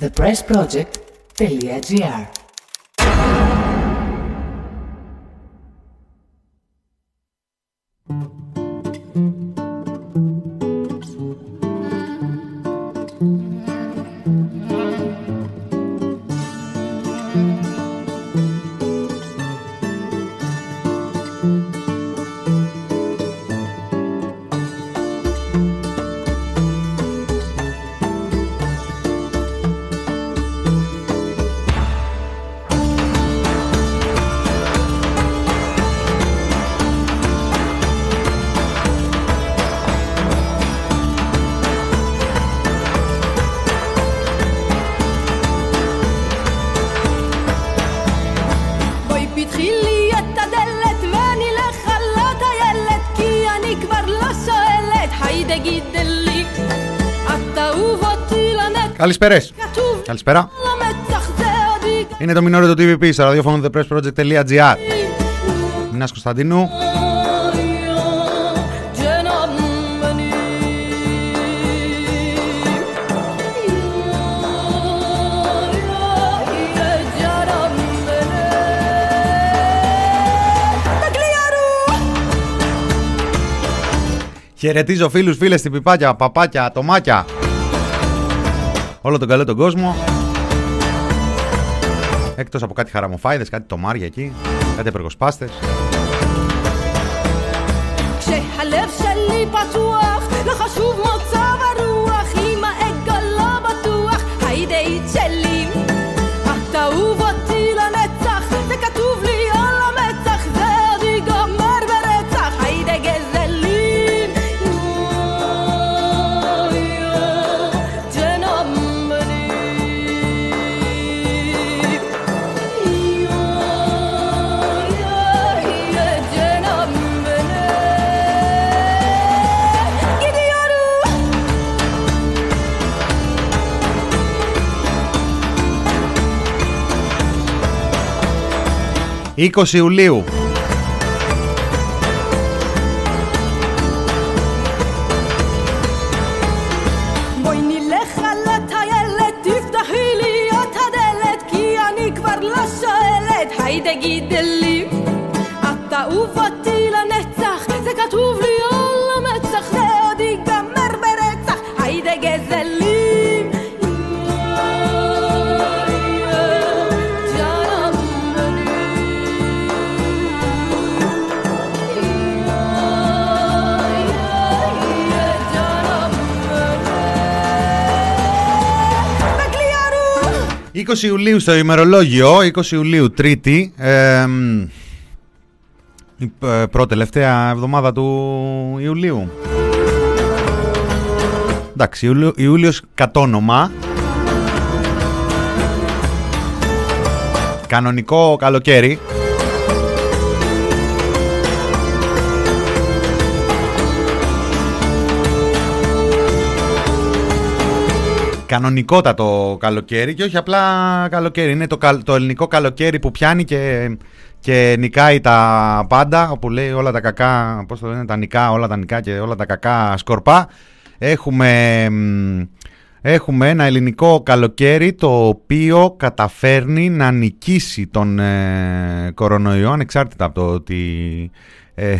thepressproject.gr Καλησπέρα. Καλησπέρα. Είναι το μινόριο του TVP στο ραδιόφωνο thepressproject.gr Μινάς Κωνσταντίνου Χαιρετίζω φίλους, φίλες, τυπιπάκια, παπάκια, ατομάκια όλο τον καλό τον κόσμο. Εκτός από κάτι χαραμοφάιδες, κάτι τομάρια εκεί, κάτι επεργοσπάστες. Ξεχαλεύσε λίπα του αφ, να 20 Ιουλίου. 20 Ιουλίου στο ημερολόγιο, 20 Ιουλίου Τρίτη, ε, μ, η ε, πρώτη τελευταία εβδομάδα του Ιουλίου. Εντάξει, Ιούλιο, Ιούλιος κατ' όνομα. Κανονικό καλοκαίρι. Κανονικότατο καλοκαίρι και όχι απλά καλοκαίρι. Είναι το, καλ- το ελληνικό καλοκαίρι που πιάνει και, και νικάει τα πάντα. Όπου λέει όλα τα κακά, πώς το λένε, τα νικά, όλα τα νικά και όλα τα κακά σκορπά. Έχουμε, μ, έχουμε ένα ελληνικό καλοκαίρι το οποίο καταφέρνει να νικήσει τον ε, κορονοϊό ανεξάρτητα από το ότι ε,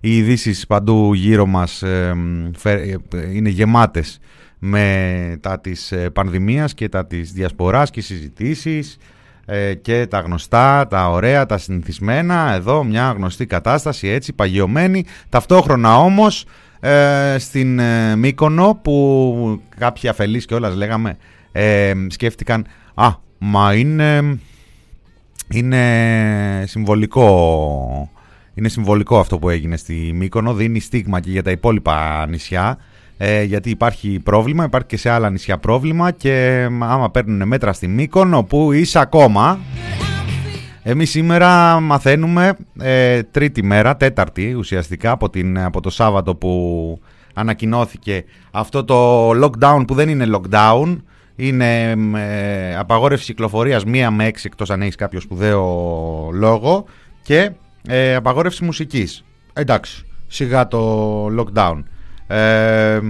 οι ειδήσεις παντού γύρω μας ε, μ, φε- ε, είναι γεμάτες με τα της ε, πανδημίας και τα της διασποράς και συζητήσεις ε, και τα γνωστά, τα ωραία, τα συνηθισμένα. Εδώ μια γνωστή κατάσταση έτσι παγιωμένη. Ταυτόχρονα όμως ε, στην ε, Μύκονο που κάποιοι αφελείς και όλας λέγαμε ε, σκέφτηκαν «Α, μα είναι, είναι συμβολικό». Είναι συμβολικό αυτό που έγινε στη Μύκονο, δίνει στίγμα και για τα υπόλοιπα νησιά ε, γιατί υπάρχει πρόβλημα, υπάρχει και σε άλλα νησιά πρόβλημα και άμα παίρνουν μέτρα στη Μύκονο που είσαι ακόμα εμείς σήμερα μαθαίνουμε ε, τρίτη μέρα, τέταρτη ουσιαστικά από, την, από το Σάββατο που ανακοινώθηκε αυτό το lockdown που δεν είναι lockdown είναι ε, απαγόρευση κυκλοφορίας μία με έξι εκτός αν έχεις κάποιο σπουδαίο λόγο και ε, απαγόρευση μουσικής. Εντάξει, σιγά το lockdown. Ε,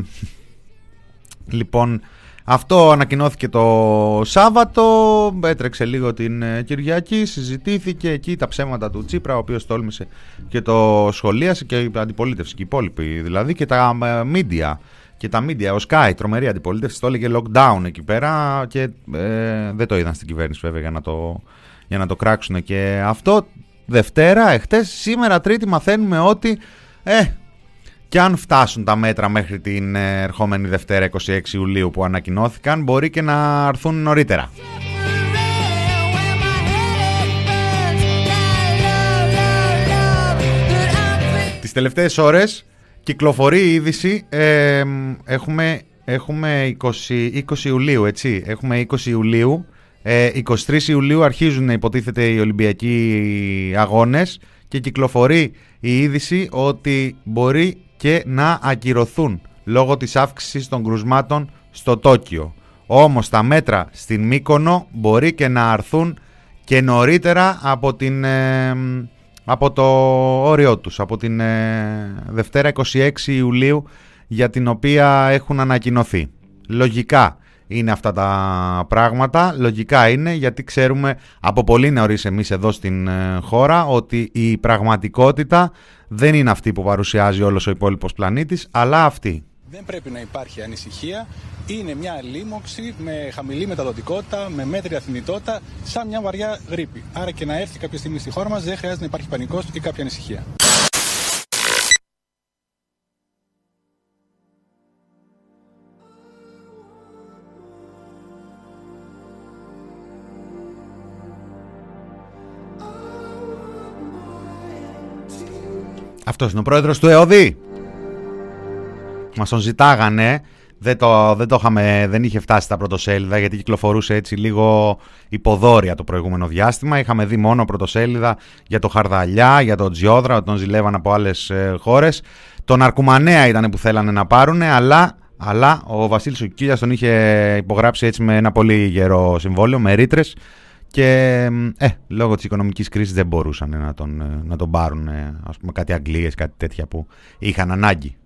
λοιπόν, Αυτό ανακοινώθηκε το Σάββατο, έτρεξε λίγο την ε, Κυριακή, συζητήθηκε εκεί τα ψέματα του Τσίπρα, ο οποίος τόλμησε και το σχολίασε και η αντιπολίτευση και οι υπόλοιποι δηλαδή και τα media και τα media, ο Sky, τρομερή αντιπολίτευση, το έλεγε lockdown εκεί πέρα και ε, δεν το είδαν στην κυβέρνηση βέβαια για να το, για να το κράξουν και αυτό. Δευτέρα, εχθές, σήμερα Τρίτη μαθαίνουμε ότι ε, και αν φτάσουν τα μέτρα μέχρι την ε, ερχόμενη Δευτέρα 26 Ιουλίου που ανακοινώθηκαν μπορεί και να έρθουν νωρίτερα. Τις τελευταίες ώρες κυκλοφορεί η είδηση ε, έχουμε, έχουμε 20, 20 Ιουλίου έτσι έχουμε 20 Ιουλίου 23 ε, Ιουλίου αρχίζουν υποτίθεται οι Ολυμπιακοί αγώνες και κυκλοφορεί η είδηση ότι μπορεί και να ακυρωθούν λόγω της αύξησης των κρουσμάτων στο Τόκιο. Όμως τα μέτρα στην Μύκονο μπορεί και να αρθούν και νωρίτερα από, την, ε, από το όριό τους, από την ε, Δευτέρα 26 Ιουλίου για την οποία έχουν ανακοινωθεί. Λογικά είναι αυτά τα πράγματα. Λογικά είναι γιατί ξέρουμε από πολύ νωρίς εμείς εδώ στην ε, χώρα ότι η πραγματικότητα δεν είναι αυτή που παρουσιάζει όλος ο υπόλοιπος πλανήτης, αλλά αυτή. Δεν πρέπει να υπάρχει ανησυχία. Είναι μια λίμωξη με χαμηλή μεταδοτικότητα, με μέτρια θνητότητα, σαν μια βαριά γρήπη. Άρα και να έρθει κάποια στιγμή στη χώρα μας δεν χρειάζεται να υπάρχει πανικός ή κάποια ανησυχία. Αυτός είναι ο πρόεδρος του ΕΟΔΗ. Μας τον ζητάγανε. Δεν, το, δεν, το είχαμε, δεν είχε φτάσει στα πρωτοσέλιδα γιατί κυκλοφορούσε έτσι λίγο υποδόρια το προηγούμενο διάστημα. Είχαμε δει μόνο πρωτοσέλιδα για το Χαρδαλιά, για τον Τζιόδρα, τον ζηλεύαν από άλλες ε, χώρες. Τον Αρκουμανέα ήταν που θέλανε να πάρουν, αλλά, αλλά ο Βασίλης Οκίλιας τον είχε υπογράψει έτσι με ένα πολύ γερό συμβόλαιο, με ρήτρες. Και ε, λόγω της οικονομικής κρίσης δεν μπορούσαν να τον, ε, να τον πάρουν ας πούμε κάτι Αγγλίες, κάτι τέτοια που είχαν ανάγκη.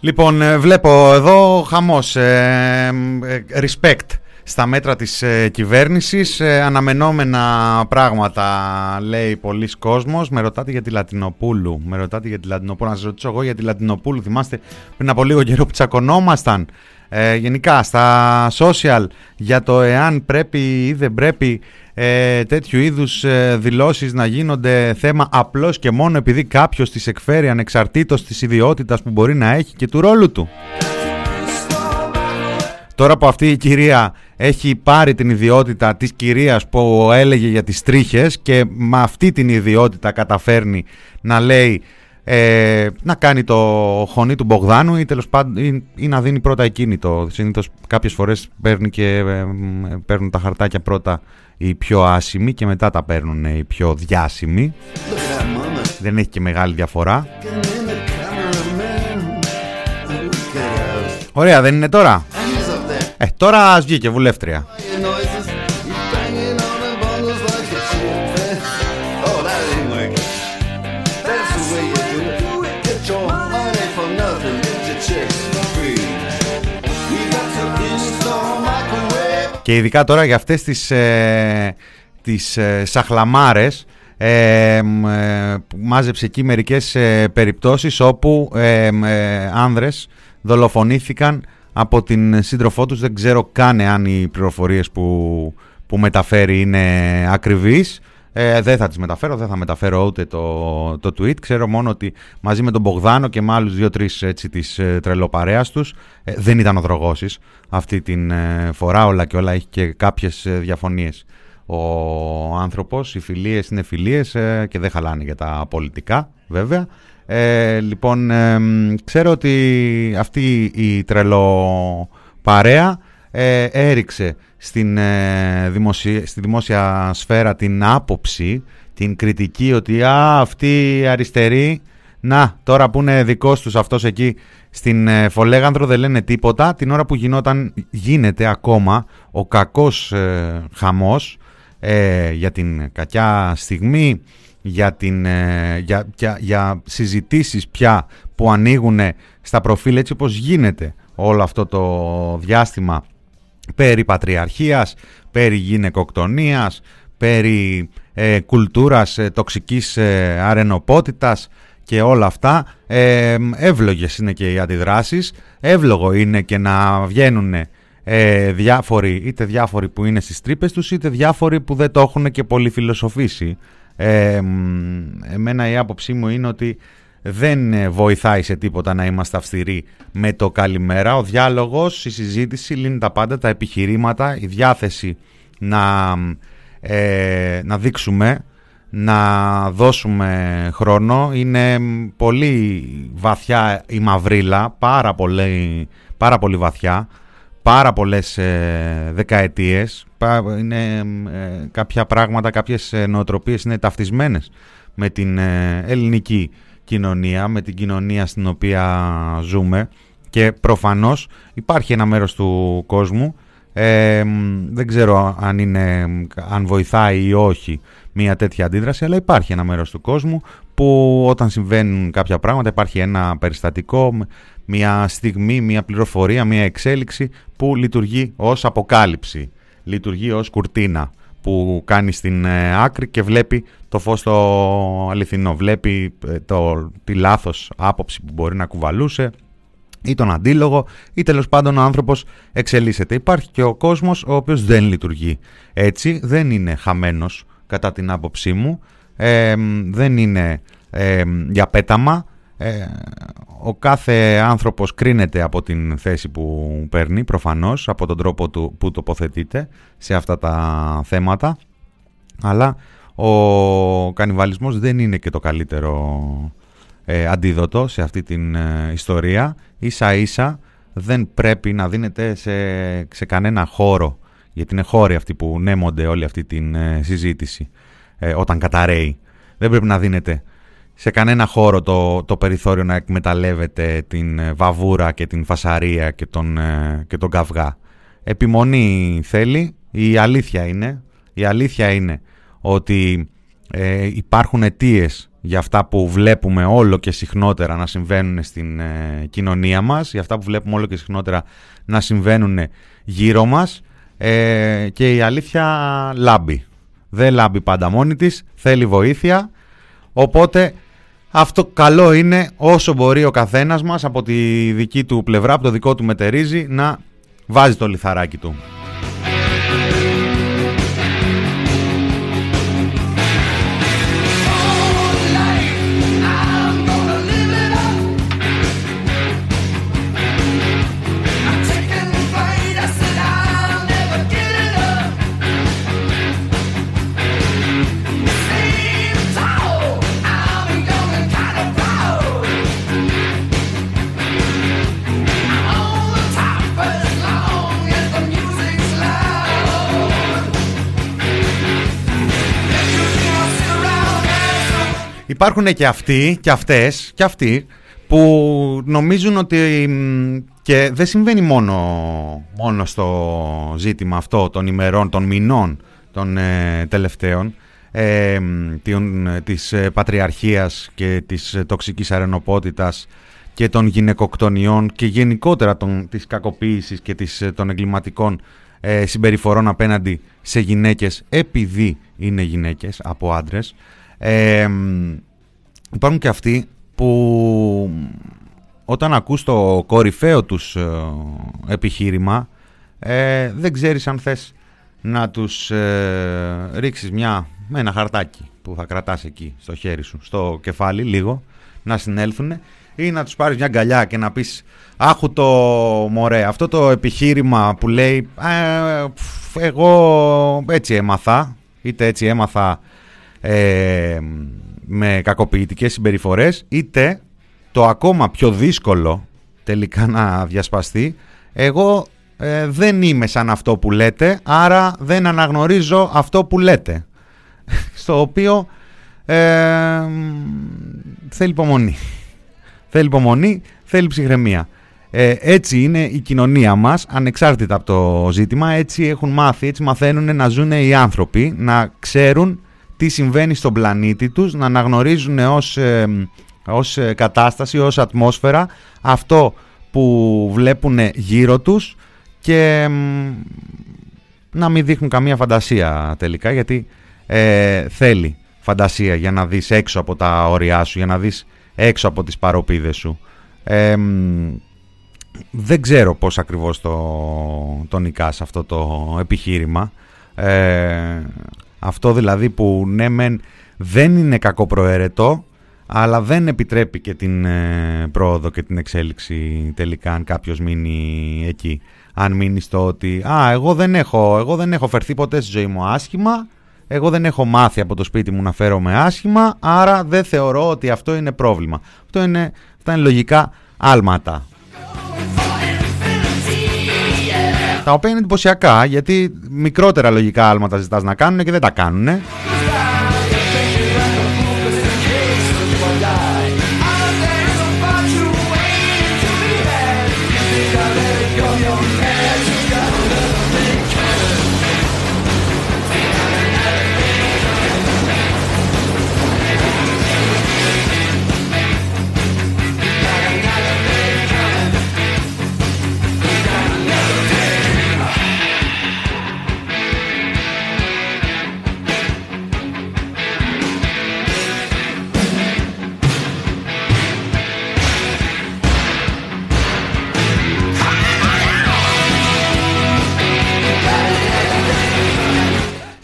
Λοιπόν, ε, βλέπω εδώ χαμός, ε, ε, respect στα μέτρα της ε, κυβέρνησης. Ε, αναμενόμενα πράγματα λέει πολλοί κόσμος. Με ρωτάτε για τη Λατινοπούλου. Με ρωτάτε για τη Λατινοπούλου. Να σας ρωτήσω εγώ για τη Λατινοπούλου. Θυμάστε πριν από λίγο καιρό που τσακωνόμασταν ε, γενικά στα social για το εάν πρέπει ή δεν πρέπει ε, τέτοιου είδους ε, δηλώσεις να γίνονται θέμα απλώς και μόνο επειδή κάποιος τις εκφέρει ανεξαρτήτως της ιδιότητας που μπορεί να έχει και του ρόλου του. Τώρα που αυτή η κυρία έχει πάρει την ιδιότητα της κυρίας που έλεγε για τις τρίχες και με αυτή την ιδιότητα καταφέρνει να λέει ε, να κάνει το χωνί του Μπογδάνου ή, τέλος πάντων, ή, να δίνει πρώτα εκείνη το. Συνήθως κάποιες φορές παίρνει και, ε, παίρνουν τα χαρτάκια πρώτα οι πιο άσημοι και μετά τα παίρνουν οι πιο διάσημοι. Δεν έχει και μεγάλη διαφορά. Ωραία δεν είναι τώρα; Ε, τώρα ας βγήκε βουλεύτρια. Και ειδικά τώρα για αυτές τις, ε, τις ε, σαχλαμάρες ε, ε, μάζεψε εκεί μερικές ε, περιπτώσεις όπου ε, άνδρες δολοφονήθηκαν από την σύντροφό τους. Δεν ξέρω καν αν οι πληροφορίες που, που μεταφέρει είναι ακριβείς. Ε, δεν θα τις μεταφέρω, δεν θα μεταφέρω ούτε το, το tweet. Ξέρω μόνο ότι μαζί με τον Μπογδάνο και με άλλους δύο-τρεις έτσι της ε, τρελοπαρέας τους ε, δεν ήταν οδρογώσεις αυτή την ε, φορά όλα και όλα έχει και κάποιες ε, διαφωνίες. Ο άνθρωπος, οι φιλίες είναι φιλίες και δεν χαλάνε για τα πολιτικά βέβαια. λοιπόν, ξέρω ότι αυτή η τρελοπαρέα έριξε στην, ε, δημοσία, στη δημόσια σφαίρα την άποψη, την κριτική ότι α, αυτοί οι αριστεροί, να, τώρα που είναι δικός τους αυτός εκεί στην ε, Φολέγανδρο δεν λένε τίποτα, την ώρα που γινόταν, γίνεται ακόμα ο κακός ε, χαμός ε, για την κακιά στιγμή, για, την, για, για, για συζητήσεις πια που ανοίγουν στα προφίλ έτσι όπως γίνεται όλο αυτό το διάστημα περί πατριαρχίας, περί γυναικοκτονίας, περί ε, κουλτούρας ε, τοξικής ε, αρενοπότητας και όλα αυτά. Ε, εύλογες είναι και οι αντιδράσεις, εύλογο είναι και να βγαίνουν ε, διάφοροι, είτε διάφοροι που είναι στις τρύπες τους, είτε διάφοροι που δεν το έχουν και πολύ φιλοσοφήσει. Ε, εμένα η άποψή μου είναι ότι δεν ε, βοηθάει σε τίποτα να είμαστε αυστηροί με το καλημέρα. Ο διάλογος, η συζήτηση λύνει τα πάντα, τα επιχειρήματα, η διάθεση να, ε, να δείξουμε, να δώσουμε χρόνο. Είναι πολύ βαθιά η μαυρίλα, πάρα πολύ, πάρα πολύ βαθιά, πάρα πολλές ε, δεκαετίες. Είναι ε, κάποια πράγματα, κάποιες νοοτροπίες είναι ταυτισμένες με την ελληνική κοινωνία, με την κοινωνία στην οποία ζούμε. Και προφανώς υπάρχει ένα μέρος του κόσμου ε, δεν ξέρω αν, είναι, αν βοηθάει ή όχι μια τέτοια αντίδραση, αλλά υπάρχει ένα μέρος του κόσμου που όταν συμβαίνουν κάποια πράγματα υπάρχει ένα περιστατικό, μια στιγμή, μια πληροφορία, μια εξέλιξη που λειτουργεί ως αποκάλυψη, λειτουργεί ως κουρτίνα που κάνει στην ε, άκρη και βλέπει το φως το αληθινό. Βλέπει ε, το, τη λάθος άποψη που μπορεί να κουβαλούσε ή τον αντίλογο ή τέλος πάντων ο άνθρωπος εξελίσσεται. Υπάρχει και ο κόσμος ο οποίος δεν λειτουργεί έτσι, δεν είναι χαμένος κατά την άποψή μου, ε, δεν είναι για πέταμα, ε, ο κάθε άνθρωπος κρίνεται από την θέση που παίρνει προφανώς, από τον τρόπο του, που τοποθετείται σε αυτά τα θέματα. Αλλά ο κανιβαλισμός δεν είναι και το καλύτερο ε, αντίδοτο σε αυτή την ε, ιστορία. Ίσα ίσα δεν πρέπει να δίνεται σε, σε κανένα χώρο γιατί είναι χώροι αυτοί που νέμονται όλη αυτή την συζήτηση όταν καταραίει. Δεν πρέπει να δίνεται σε κανένα χώρο το, το περιθώριο να εκμεταλλεύεται την ε, βαβούρα και την φασαρία και τον, ε, και τον καυγά. Επιμονή θέλει, η αλήθεια είναι, η αλήθεια είναι ότι ε, υπάρχουν αιτίες για αυτά που βλέπουμε όλο και συχνότερα να συμβαίνουν στην κοινωνία μας, για αυτά που βλέπουμε όλο και συχνότερα να συμβαίνουν γύρω μας. Ε, και η αλήθεια λάμπει. Δεν λάμπει πάντα μόνη της, θέλει βοήθεια. Οπότε αυτό καλό είναι όσο μπορεί ο καθένας μας από τη δική του πλευρά, από το δικό του μετερίζει, να βάζει το λιθαράκι του. Υπάρχουν και αυτοί και αυτές και αυτοί που νομίζουν ότι και δεν συμβαίνει μόνο, μόνο στο ζήτημα αυτό των ημερών, των μηνών των ε, τελευταίων ε, της ε, πατριαρχίας και της τοξικής αρενοπότητας και των γυναικοκτονιών και γενικότερα των, της κακοποίησης και της, των εγκληματικών ε, συμπεριφορών απέναντι σε γυναίκες επειδή είναι γυναίκες από άντρες υπάρχουν και αυτοί που όταν ακούς το κορυφαίο τους ε, επιχείρημα ε, δεν ξέρεις αν θες να τους ε, ρίξεις μια, με ένα χαρτάκι που θα κρατάς εκεί στο χέρι σου, στο κεφάλι λίγο, να συνέλθουν ή να τους πάρεις μια γκαλιά και να πεις άχου το μωρέ, αυτό το επιχείρημα που λέει ε, εγώ έτσι έμαθα, είτε έτσι έμαθα ε, με κακοποιητικές συμπεριφορές είτε το ακόμα πιο δύσκολο τελικά να διασπαστεί εγώ ε, δεν είμαι σαν αυτό που λέτε άρα δεν αναγνωρίζω αυτό που λέτε. Στο οποίο ε, θέλει υπομονή. Θέλει υπομονή, θέλει ψυχραιμία. Ε, έτσι είναι η κοινωνία μας ανεξάρτητα από το ζήτημα. Έτσι έχουν μάθει, έτσι μαθαίνουν να ζουν οι άνθρωποι να ξέρουν τι συμβαίνει στον πλανήτη τους, να αναγνωρίζουν ως, ε, ως κατάσταση, ως ατμόσφαιρα αυτό που βλέπουν γύρω τους και να μην δείχνουν καμία φαντασία τελικά γιατί ε, θέλει φαντασία για να δεις έξω από τα όρια σου, για να δεις έξω από τις παροπίδες σου. Ε, δεν ξέρω πώς ακριβώς το, το νικάς αυτό το επιχείρημα. Ε, αυτό δηλαδή που ναι μεν δεν είναι κακοπροαίρετο αλλά δεν επιτρέπει και την ε, πρόοδο και την εξέλιξη τελικά αν κάποιος μείνει εκεί. Αν μείνει στο ότι «Α, εγώ δεν έχω, εγώ δεν έχω φερθεί ποτέ στη ζωή μου άσχημα, εγώ δεν έχω μάθει από το σπίτι μου να φέρομαι άσχημα, άρα δεν θεωρώ ότι αυτό είναι πρόβλημα». Αυτό είναι, αυτά είναι λογικά άλματα. Τα οποία είναι εντυπωσιακά γιατί μικρότερα λογικά άλματα ζητάς να κάνουν και δεν τα κάνουν.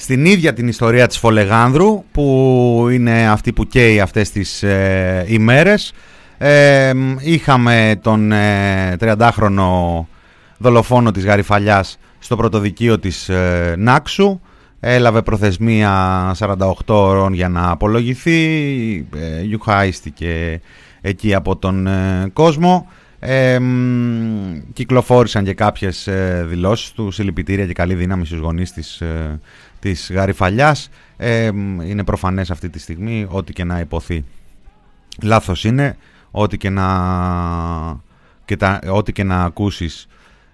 Στην ίδια την ιστορία της Φολεγάνδρου που είναι αυτή που καίει αυτές τις ε, ημέρες ε, είχαμε τον ε, 30χρονο δολοφόνο της Γαριφαλιάς στο πρωτοδικείο της ε, Νάξου. Έλαβε προθεσμία 48 ώρων για να απολογηθεί ε, γιουχάιστηκε εκεί από τον κόσμο ε, κυκλοφόρησαν και κάποιες ε, δηλώσεις του συλληπιτήρια και καλή δύναμη στους γονείς της της Γαριφαλιάς ε, είναι προφανές αυτή τη στιγμή ό,τι και να υποθεί. Λάθος είναι ό,τι και να, και τα, ό,τι και να ακούσεις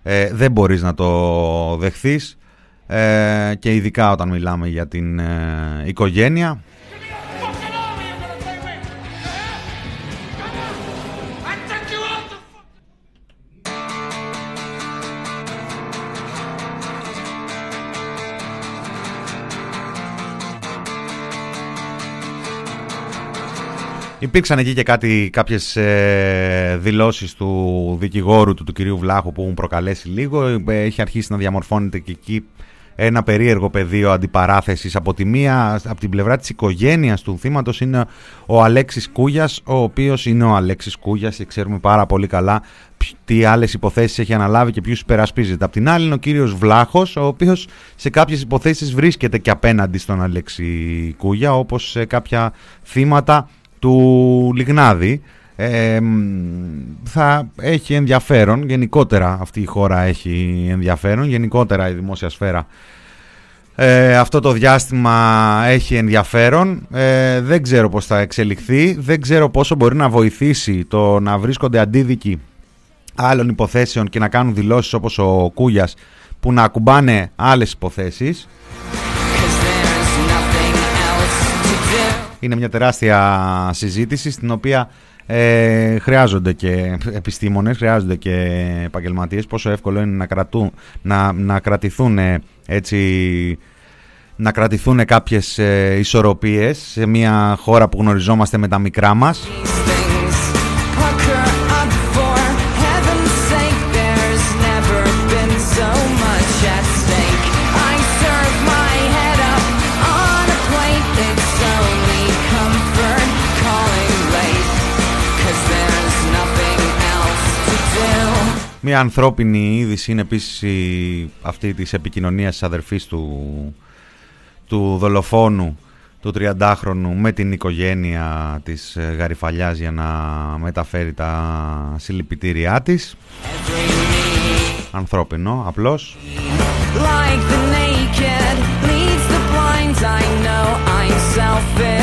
ε, δεν μπορείς να το δεχθείς ε, και ειδικά όταν μιλάμε για την ε, οικογένεια Υπήρξαν εκεί και κάτι, κάποιες ε, δηλώσεις του δικηγόρου του, του κυρίου Βλάχου που έχουν προκαλέσει λίγο. Ε, έχει αρχίσει να διαμορφώνεται και εκεί ένα περίεργο πεδίο αντιπαράθεσης. Από τη μία, από την πλευρά της οικογένειας του θύματος είναι ο Αλέξης Κούγιας, ο οποίος είναι ο Αλέξης Κούγιας και ξέρουμε πάρα πολύ καλά τι άλλες υποθέσεις έχει αναλάβει και ποιους υπερασπίζεται. Απ' την άλλη είναι ο κύριος Βλάχος, ο οποίος σε κάποιες υποθέσεις βρίσκεται και απέναντι στον Αλέξη Κούγια, όπως σε κάποια θύματα του Λιγνάδη. Ε, θα έχει ενδιαφέρον, γενικότερα αυτή η χώρα έχει ενδιαφέρον, γενικότερα η δημόσια σφαίρα ε, αυτό το διάστημα έχει ενδιαφέρον, ε, δεν ξέρω πώς θα εξελιχθεί, δεν ξέρω πόσο μπορεί να βοηθήσει το να βρίσκονται αντίδικοι άλλων υποθέσεων και να κάνουν δηλώσεις όπως ο Κούγιας που να ακουμπάνε άλλες υποθέσεις. Είναι μια τεράστια συζήτηση στην οποία ε, χρειάζονται και επιστήμονες, χρειάζονται και επαγγελματίες. Πόσο εύκολο είναι να, κρατούν, να, να κρατηθούν έτσι να κρατηθούν κάποιες ε, ισορροπίες σε μια χώρα που γνωριζόμαστε με τα μικρά μας. Μια ανθρώπινη είδηση είναι επίσης αυτή της επικοινωνίας της αδερφής του, του δολοφόνου του 30χρονου με την οικογένεια της ε, Γαριφαλιάς για να μεταφέρει τα συλληπιτήριά της. Ανθρώπινο, απλώς. Like the naked leads the blind I know I'm selfish,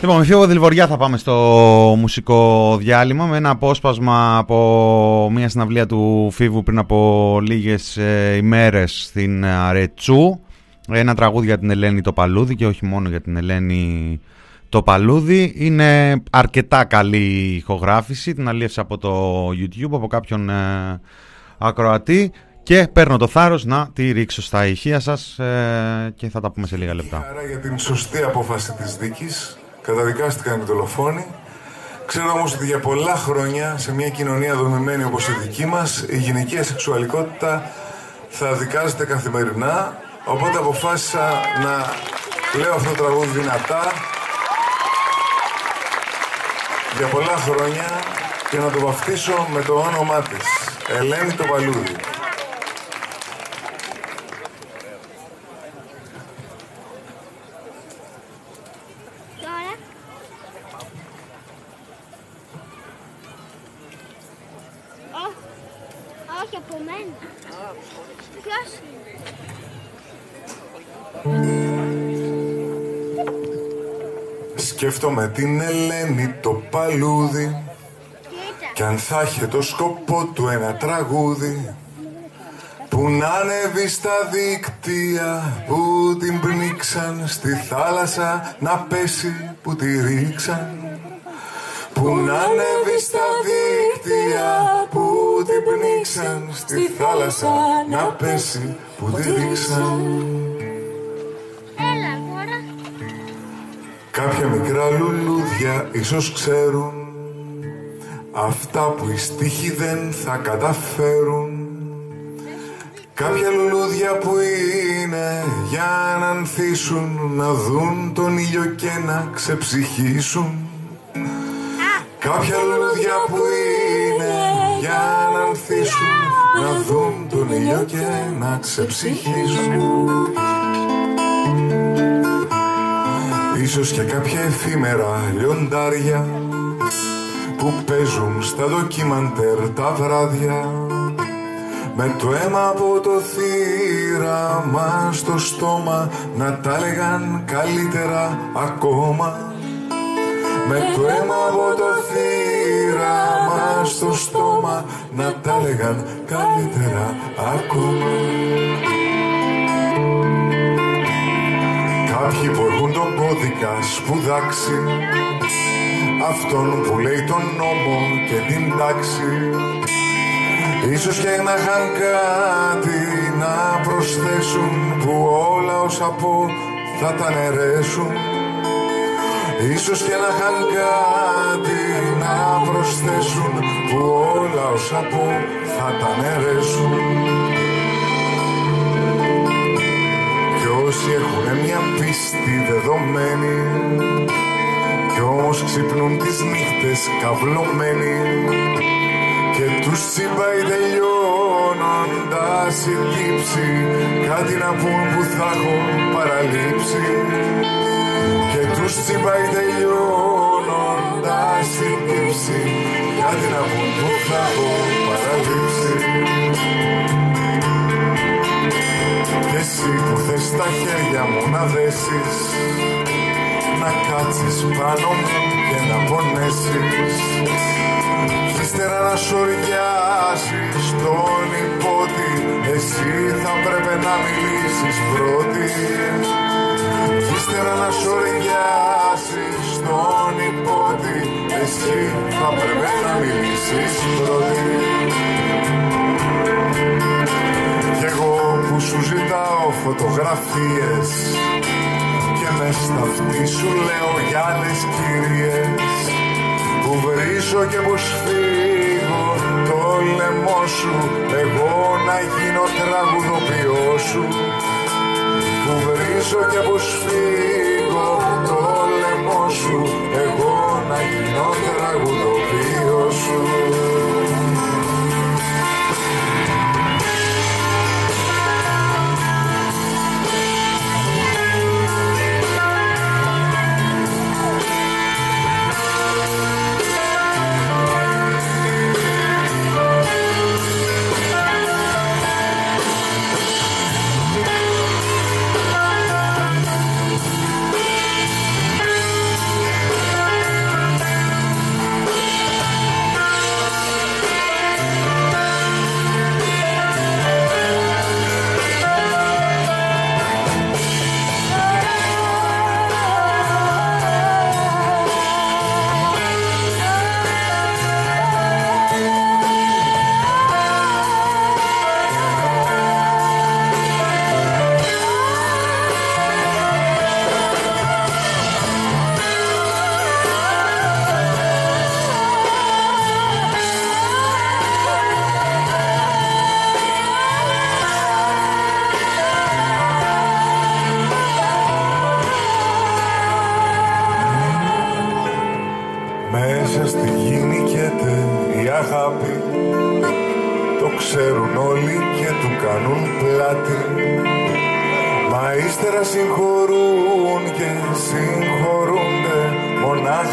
Λοιπόν, με φίβο Δηλβοριά θα πάμε στο μουσικό διάλειμμα με ένα απόσπασμα από μια συναυλία του Φίβου πριν από λίγες ε, ημέρες στην Αρετσού. Ένα τραγούδι για την Ελένη το Παλούδι και όχι μόνο για την Ελένη το Παλούδι. Είναι αρκετά καλή ηχογράφηση, την αλίευσα από το YouTube, από κάποιον ε, ακροατή και παίρνω το θάρρος να τη ρίξω στα ηχεία σας ε, και θα τα πούμε σε λίγα λεπτά. Χαρά για την σωστή απόφαση της δίκης. Καταδικάστηκαν οι δολοφόνοι. Ξέρω όμως ότι για πολλά χρόνια σε μια κοινωνία δομημένη όπως η δική μας η γυναικεία σεξουαλικότητα θα δικάζεται καθημερινά οπότε αποφάσισα να λέω αυτό το τραγούδι δυνατά για πολλά χρόνια και να το βαφτίσω με το όνομά της Ελένη το Παλούδι. Σκέφτομαι την Ελένη το παλούδι. Κοίτα. Κι αν θα είχε το σκοπό του ένα τραγούδι Που να ανέβει στα δίκτυα Που την πνίξαν στη θάλασσα Να πέσει που τη ρίξαν. Που να ανέβει στα δίκτυα Που την πνίξαν στη θάλασσα Να πέσει που τη ρίξαν Κάποια μικρά λουλούδια ίσως ξέρουν. Αυτά που οι στίχοι δεν θα καταφέρουν. Κάποια λουλούδια που είναι για να ανθίσουν Να δουν τον ήλιο και να ξεψυχήσουν. Κάποια λουλούδια που είναι για να ανθίσουν Να δουν τον ήλιο και να ξεψυχήσουν Ίσως και κάποια εφήμερα λιοντάρια Που παίζουν στα δοκιμαντέρ τα βράδια. Με το αίμα από το θύραμα στο στόμα να τα έλεγαν καλύτερα ακόμα. Με το αίμα από το θύραμα στο στόμα να τα έλεγαν καλύτερα ακόμα Κάποιοι που έχουν τον κώδικα σπουδάξει Αυτόν που λέει τον νόμο και την τάξη. Ίσως και να είχαν κάτι να προσθέσουν Που όλα όσα πω θα τα νερέσουν. Ίσως και να είχαν κάτι να προσθέσουν Που όλα όσα πω θα τα νερέσουν όσοι έχουν μια πίστη δεδομένη Κι όμως ξυπνούν τις νύχτες καυλωμένοι και τους τσιμπάει τελειώνοντας η τύψη Κάτι να πούν που θα έχω παραλείψει. Και τους τσιμπάει τελειώνοντας η τύψη Κάτι να πούν που θα έχω παραλείψει Και εσύ που θες τα χέρια μου να δέσεις. Να κάτσεις πάνω μου και να πονέσεις. Κι ύστερα να σοριάσεις τον υπότι Εσύ θα πρέπει να μιλήσεις πρώτη. Κι ύστερα να σοριάσεις τον υπότι Εσύ θα πρέπει να μιλήσεις πρώτη φωτογραφίες Και μες στα αυτή σου λέω για άλλες κυρίες που βρίσω και που σφίγγω το λαιμό σου εγώ να γίνω τραγουδοποιός σου. Που βρίσω και που σφίγγω το λαιμό σου εγώ να γίνω τραγουδοποιός σου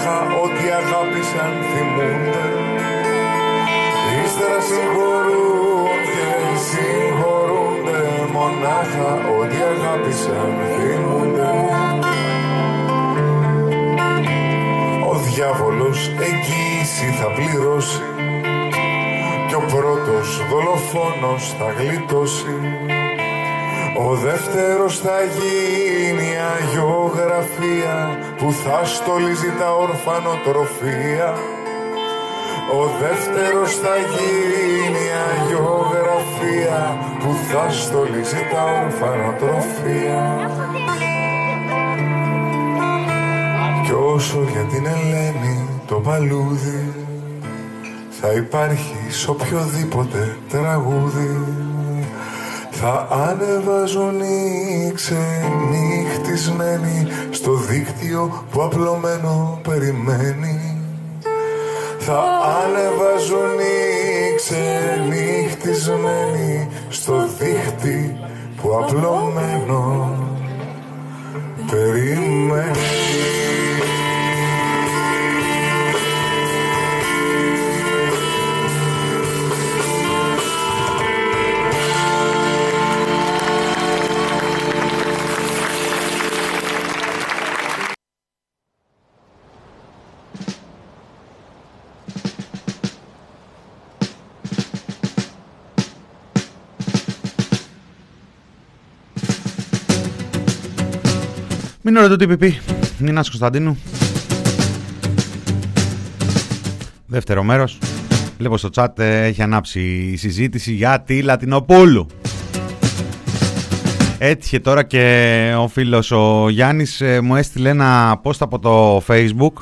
Μονάχα ό,τι αγάπησαν θυμούνται. Ύστερα συγχωρούν και συγχωρούνται Μονάχα ό,τι αγάπησαν θυμούνται. Ο διάβολος εγγύηση θα πληρώσει και ο πρώτος δολοφόνος θα γλιτώσει ο δεύτερος θα γίνει αγιογραφία που θα στολίζει τα ορφανοτροφία. Ο δεύτερος θα γίνει αγιογραφία που θα στολίζει τα ορφανοτροφία. Κι όσο για την Ελένη το παλούδι θα υπάρχει σ' οποιοδήποτε τραγούδι θα ανεβάζουν οι ξενυχτισμένοι στο δίκτυο που απλωμένο περιμένει. Θα ανεβάζουν οι ξενυχτισμένοι στο δίχτυ που απλωμένο περιμένει Μην ώρα το TPP. Νίνας Κωνσταντίνου. Δεύτερο μέρος. Βλέπω στο chat ε, έχει ανάψει η συζήτηση για τη Λατινοπούλου. Έτυχε τώρα και ο φίλος ο Γιάννης ε, μου έστειλε ένα post από το facebook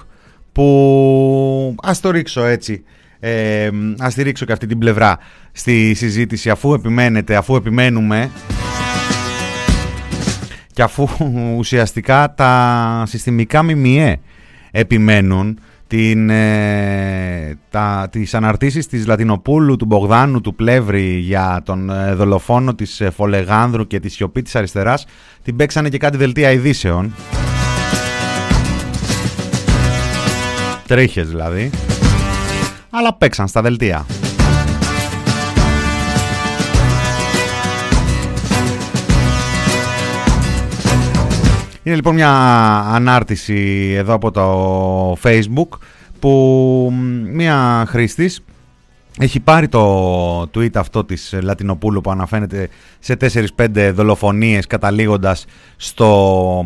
που ας το ρίξω έτσι ε, ας τη ρίξω και αυτή την πλευρά στη συζήτηση αφού επιμένετε, αφού επιμένουμε και αφού ουσιαστικά τα συστημικά ΜΜΕ επιμένουν την, ε, τα, τις αναρτήσεις της Λατινοπούλου, του Μπογδάνου, του Πλεύρη για τον ε, δολοφόνο της ε, Φολεγάνδρου και τη σιωπή της αριστεράς την παίξανε και κάτι δελτία ειδήσεων. Τρίχες δηλαδή. Αλλά παίξαν στα δελτία. Είναι λοιπόν μια ανάρτηση εδώ από το facebook που μια χρήστης έχει πάρει το tweet αυτό της Λατινοπούλου που αναφέρεται σε 4-5 δολοφονίες καταλήγοντας στο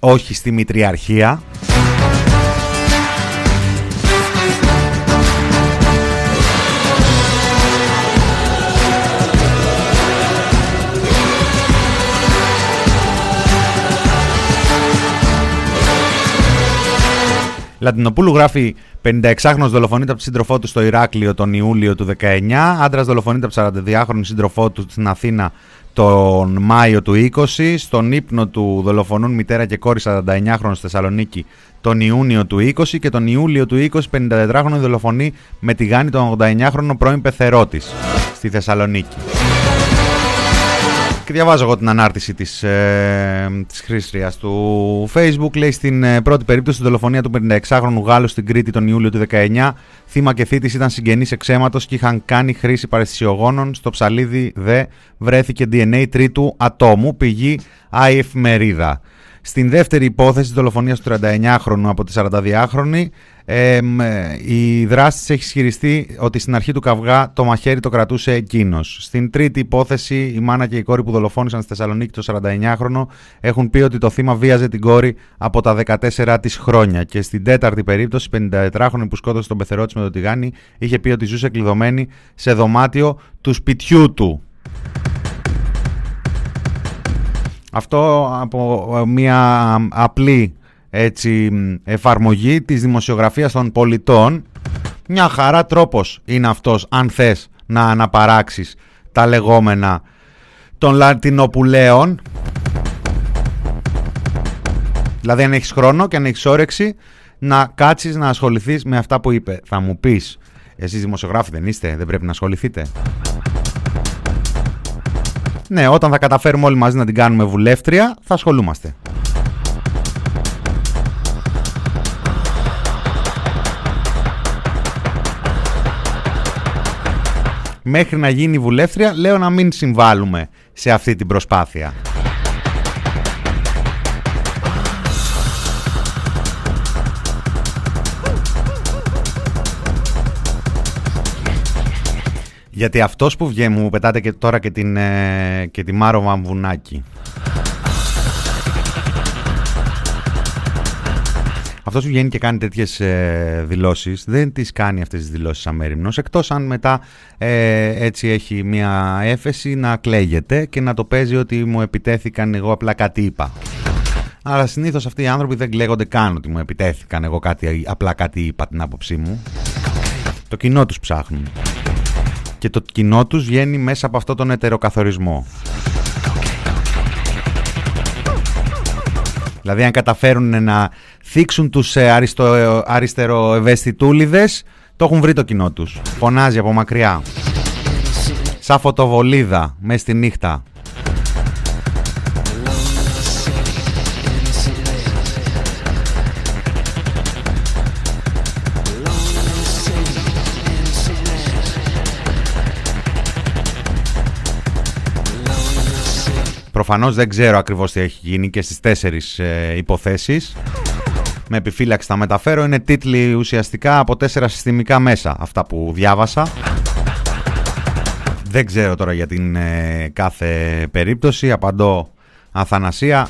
όχι στη Μητριαρχία Λατινοπούλου γράφει 56χρονο δολοφονείται από τη σύντροφό του στο Ηράκλειο τον Ιούλιο του 19. Άντρας δολοφονείται από 42χρονη σύντροφό του στην Αθήνα τον Μάιο του 20. Στον ύπνο του δολοφονούν μητέρα και κόρη 49χρονο στη Θεσσαλονίκη τον Ιούνιο του 20 και τον Ιούλιο του 20 54χρονο δολοφονεί με τη γάνη τον 89χρονο πρώην πεθερό της στη Θεσσαλονίκη. Και διαβάζω εγώ την ανάρτηση της, ε, της χρήστριας του Facebook. Λέει στην ε, πρώτη περίπτωση τη δολοφονία του 56χρονου Γάλλου στην Κρήτη τον Ιούλιο του 19. Θύμα και θήτης ήταν συγγενείς εξαίματος και είχαν κάνει χρήση παρεστησιογόνων. Στο ψαλίδι δε βρέθηκε DNA τρίτου ατόμου. Πηγή η εφημερίδα. Στην δεύτερη υπόθεση της δολοφονίας του 39χρονου από τη 42χρονη, ε, η δράση έχει ισχυριστεί ότι στην αρχή του καυγά το μαχαίρι το κρατούσε εκείνος. Στην τρίτη υπόθεση, η μάνα και η κόρη που δολοφόνησαν στη Θεσσαλονίκη το 49χρονο έχουν πει ότι το θύμα βίαζε την κόρη από τα 14 της χρόνια. Και στην τέταρτη περίπτωση, η 54χρονη που σκότωσε τον πεθερό τη με το τηγάνι είχε πει ότι ζούσε κλειδωμένη σε δωμάτιο του σπιτιού του. Αυτό από ε, μια απλή έτσι, εφαρμογή της δημοσιογραφίας των πολιτών. Μια χαρά τρόπος είναι αυτός αν θες να αναπαράξεις τα λεγόμενα των Λατινοπουλαίων. Δηλαδή αν έχεις χρόνο και αν έχεις όρεξη να κάτσεις να ασχοληθείς με αυτά που είπε. Θα μου πεις, εσείς δημοσιογράφοι δεν είστε, δεν πρέπει να ασχοληθείτε. Ναι, όταν θα καταφέρουμε όλοι μαζί να την κάνουμε βουλεύτρια, θα ασχολούμαστε. Μέχρι να γίνει βουλεύτρια, λέω να μην συμβάλλουμε σε αυτή την προσπάθεια. Γιατί αυτός που βγαίνει μου πετάτε και τώρα και την, ε, και τη Μάρο Βαμβουνάκη. Αυτός που βγαίνει και κάνει τέτοιες ε, δηλώσεις δεν τις κάνει αυτές τις δηλώσεις αμέριμνο. Εκτός αν μετά ε, έτσι έχει μια έφεση να κλαίγεται και να το παίζει ότι μου επιτέθηκαν εγώ απλά κάτι είπα. Αλλά συνήθως αυτοί οι άνθρωποι δεν κλαίγονται καν ότι μου επιτέθηκαν εγώ κάτι, απλά κάτι είπα την άποψή μου. Το κοινό τους ψάχνουν και το κοινό τους βγαίνει μέσα από αυτό τον ετεροκαθορισμό. Δηλαδή αν καταφέρουν να θίξουν τους ε, αριστο, αριστεροευαισθητούλιδες το έχουν βρει το κοινό τους. Φωνάζει από μακριά. Σαν φωτοβολίδα μέσα στη νύχτα. Προφανώς δεν ξέρω ακριβώς τι έχει γίνει και στις τέσσερις ε, υποθέσεις. Με επιφύλαξη τα μεταφέρω. Είναι τίτλοι ουσιαστικά από τέσσερα συστημικά μέσα αυτά που διάβασα. Δεν ξέρω τώρα για την ε, κάθε περίπτωση. Απαντώ Αθανασία.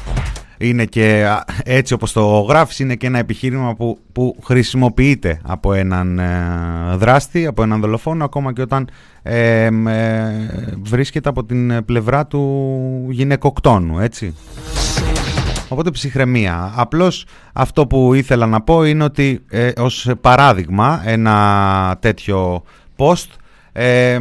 Είναι και έτσι όπως το γράφεις είναι και ένα επιχείρημα που, που χρησιμοποιείται από έναν ε, δράστη, από έναν δολοφόνο ακόμα και όταν ε, βρίσκεται από την πλευρά του γυναικοκτόνου, έτσι. Οπότε ψυχραιμία. Απλώς αυτό που ήθελα να πω είναι ότι ε, ως παράδειγμα ένα τέτοιο post ε,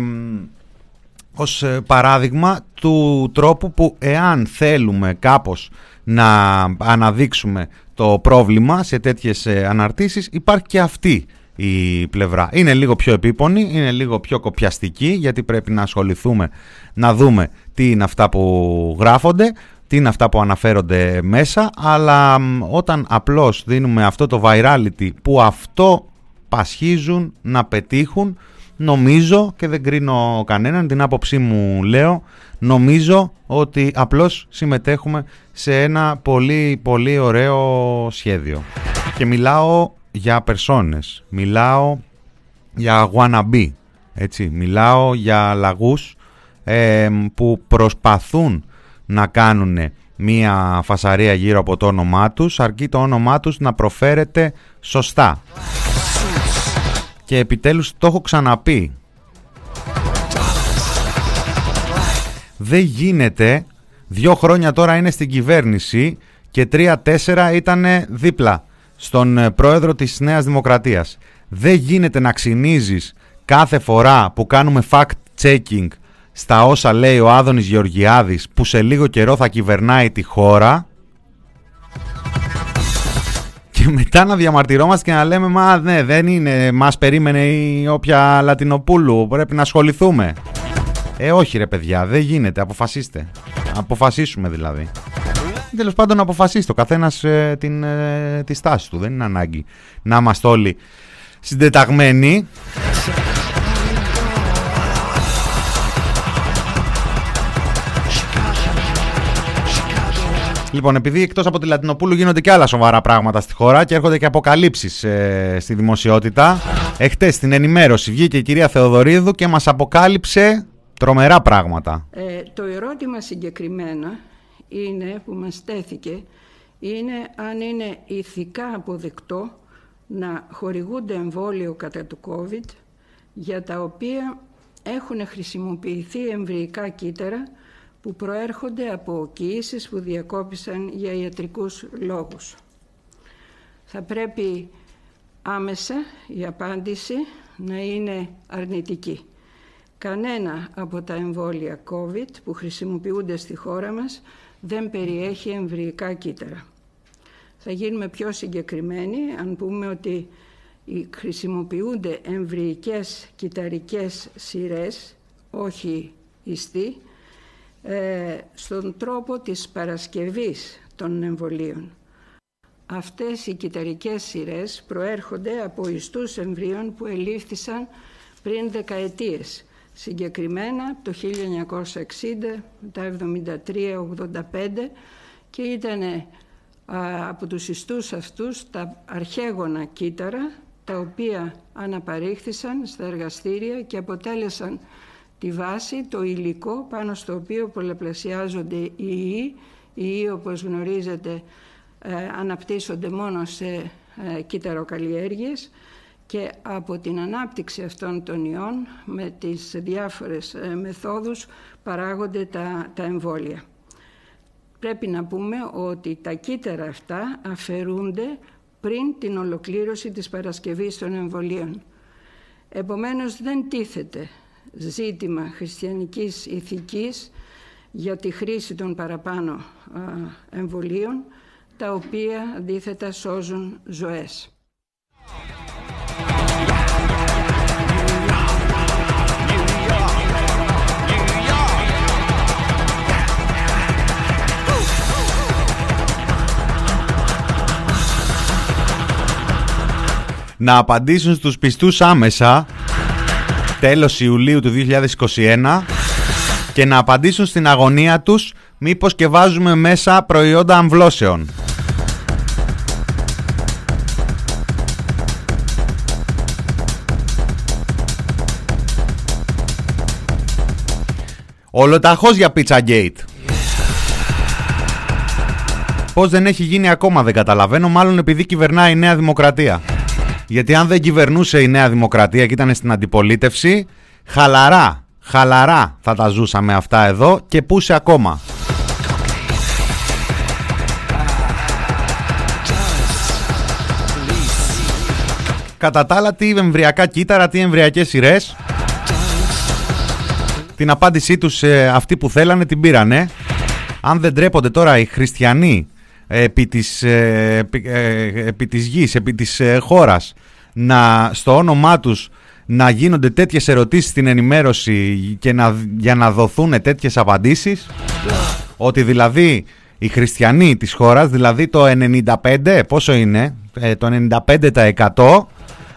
ως παράδειγμα του τρόπου που εάν θέλουμε κάπως να αναδείξουμε το πρόβλημα σε τέτοιες ε, αναρτήσεις υπάρχει και αυτή η πλευρά. Είναι λίγο πιο επίπονη, είναι λίγο πιο κοπιαστική γιατί πρέπει να ασχοληθούμε να δούμε τι είναι αυτά που γράφονται, τι είναι αυτά που αναφέρονται μέσα αλλά όταν απλώς δίνουμε αυτό το virality που αυτό πασχίζουν να πετύχουν νομίζω και δεν κρίνω κανέναν την άποψή μου λέω νομίζω ότι απλώς συμμετέχουμε σε ένα πολύ πολύ ωραίο σχέδιο και μιλάω για περσόνες, μιλάω για wannabe, έτσι, μιλάω για λαγούς που προσπαθούν να κάνουν μία φασαρία γύρω από το όνομά τους αρκεί το όνομά τους να προφέρεται σωστά. Και επιτέλους το έχω ξαναπεί. Δεν γίνεται. Δύο χρόνια τώρα είναι στην κυβέρνηση και τρία-τέσσερα ήταν δίπλα στον ε, πρόεδρο της Νέας Δημοκρατίας. Δεν γίνεται να ξυνίζεις κάθε φορά που κάνουμε fact-checking στα όσα λέει ο Άδωνης Γεωργιάδης που σε λίγο καιρό θα κυβερνάει τη χώρα. Και μετά να διαμαρτυρόμαστε και να λέμε μα ναι δεν είναι μας περίμενε η όποια Λατινοπούλου πρέπει να ασχοληθούμε ε όχι ρε παιδιά δεν γίνεται. Αποφασίστε. Αποφασίσουμε δηλαδή Τέλος πάντων, αποφασίσει το καθένας ε, την, ε, τη στάση του. Δεν είναι ανάγκη να είμαστε όλοι συντεταγμένοι. Λοιπόν, επειδή εκτός από τη Λατινοπούλου γίνονται και άλλα σοβαρά πράγματα στη χώρα και έρχονται και αποκαλύψεις ε, στη δημοσιότητα, εχθές στην ενημέρωση βγήκε η κυρία Θεοδωρίδου και μας αποκάλυψε τρομερά πράγματα. Ε, το ερώτημα συγκεκριμένα είναι, που μας τέθηκε είναι αν είναι ηθικά αποδεκτό να χορηγούνται εμβόλιο κατά του COVID για τα οποία έχουν χρησιμοποιηθεί εμβρυϊκά κύτταρα που προέρχονται από κοίησεις που διακόπησαν για ιατρικούς λόγους. Θα πρέπει άμεσα η απάντηση να είναι αρνητική. Κανένα από τα εμβόλια COVID που χρησιμοποιούνται στη χώρα μας δεν περιέχει εμβρυϊκά κύτταρα. Θα γίνουμε πιο συγκεκριμένοι αν πούμε ότι χρησιμοποιούνται εμβρυϊκές κυταρικές σειρές, όχι ιστοί, ε, στον τρόπο της παρασκευής των εμβολίων. Αυτές οι κυταρικές σειρές προέρχονται από ιστούς εμβρίων που ελήφθησαν πριν δεκαετίες συγκεκριμένα το 1960, τα 73-85 και ήταν από τους ιστούς αυτούς τα αρχαίγωνα κύτταρα τα οποία αναπαρήχθησαν στα εργαστήρια και αποτέλεσαν τη βάση, το υλικό πάνω στο οποίο πολλαπλασιάζονται οι ιοί. Οι ιοί όπως γνωρίζετε ε, αναπτύσσονται μόνο σε ε, κύτταροκαλλιέργειες και από την ανάπτυξη αυτών των ιών με τις διάφορες ε, μεθόδους παράγονται τα, τα εμβόλια. Πρέπει να πούμε ότι τα κύτταρα αυτά αφαιρούνται πριν την ολοκλήρωση της παρασκευής των εμβολίων. Επομένως δεν τίθεται ζήτημα χριστιανικής ηθικής για τη χρήση των παραπάνω εμβολίων, τα οποία αντίθετα σώζουν ζωές. Να απαντήσουν στους πιστούς άμεσα τέλος Ιουλίου του 2021 και να απαντήσουν στην αγωνία τους μήπως και βάζουμε μέσα προϊόντα αμβλώσεων. Ολοταχώς για Pizza Gate. Πώς δεν έχει γίνει ακόμα δεν καταλαβαίνω, μάλλον επειδή κυβερνάει η Νέα Δημοκρατία. Γιατί αν δεν κυβερνούσε η Νέα Δημοκρατία και ήταν στην αντιπολίτευση, χαλαρά, χαλαρά θα τα ζούσαμε αυτά εδώ και πούσε ακόμα. Κατά τα άλλα, τι εμβριακά κύτταρα, τι εμβριακές σειρές. Την απάντησή τους ε, αυτοί που θέλανε την πήρανε. Αν δεν τρέπονται τώρα οι χριστιανοί επί της, ε, επί, ε, επί της γης, επί της ε, χώρας να, στο όνομά τους να γίνονται τέτοιες ερωτήσεις στην ενημέρωση και να, για να δοθούν τέτοιες απαντήσεις ότι δηλαδή οι χριστιανοί της χώρας, δηλαδή το 95, πόσο είναι, το 95%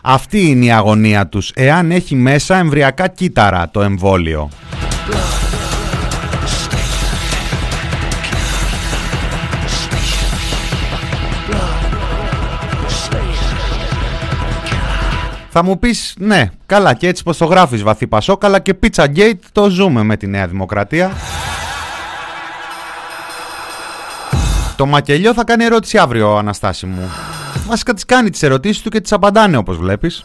αυτή είναι η αγωνία τους, εάν έχει μέσα εμβριακά κύτταρα το εμβόλιο. Θα μου πεις, ναι, καλά και έτσι πως το γράφεις βαθύ πασόκαλα και Pizza Gate το ζούμε με τη Νέα Δημοκρατία. Το μακελιό θα κάνει ερώτηση αύριο, Αναστάση μου. Βασικά τις κάνει τις ερωτήσεις του και τις απαντάνε όπως βλέπεις.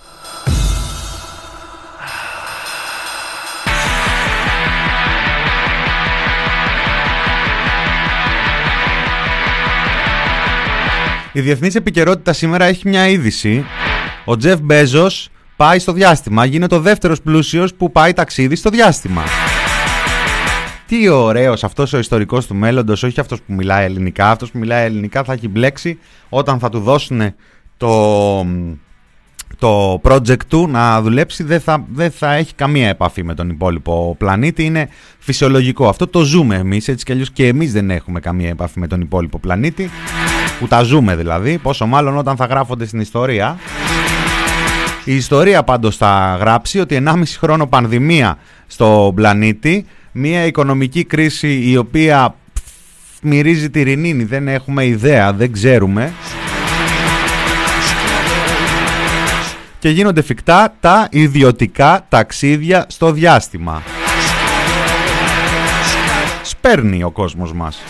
Η διεθνής επικαιρότητα σήμερα έχει μια είδηση ο Τζεφ Μπέζος πάει στο διάστημα. Γίνεται ο δεύτερος πλούσιος που πάει ταξίδι στο διάστημα. Τι ωραίος αυτός ο ιστορικός του μέλλοντος, όχι αυτός που μιλάει ελληνικά. Αυτός που μιλάει ελληνικά θα έχει μπλέξει όταν θα του δώσουν το, το project του να δουλέψει. Δεν θα, δεν θα έχει καμία επαφή με τον υπόλοιπο πλανήτη. Είναι φυσιολογικό. Αυτό το ζούμε εμείς έτσι κι αλλιώς και εμείς δεν έχουμε καμία επαφή με τον υπόλοιπο πλανήτη. Που τα ζούμε δηλαδή. Πόσο μάλλον όταν θα γράφονται στην ιστορία. Η ιστορία πάντως θα γράψει ότι 1,5 χρόνο πανδημία στο πλανήτη, μια οικονομική κρίση η οποία μυρίζει τη ρινίνη, δεν έχουμε ιδέα, δεν ξέρουμε. Και γίνονται φυκτά τα ιδιωτικά ταξίδια στο διάστημα. Σπέρνει ο κόσμος μας.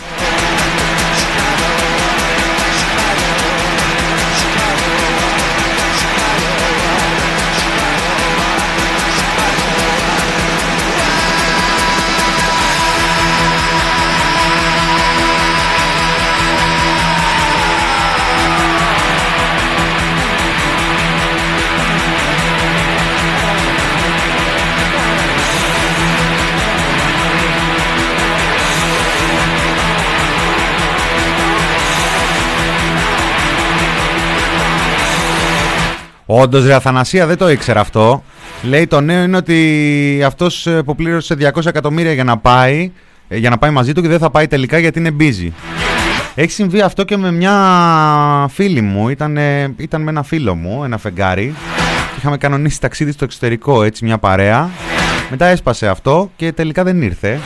Όντως, ρε Αθανασία, δεν το ήξερα αυτό. Λέει το νέο είναι ότι αυτός ε, που πλήρωσε 200 εκατομμύρια για να πάει, ε, για να πάει μαζί του και δεν θα πάει τελικά γιατί είναι busy. Έχει συμβεί αυτό και με μια φίλη μου. Ήταν, ήταν με ένα φίλο μου, ένα φεγγάρι. Είχαμε κανονίσει ταξίδι στο εξωτερικό, έτσι μια παρέα. Μετά έσπασε αυτό και τελικά δεν ήρθε.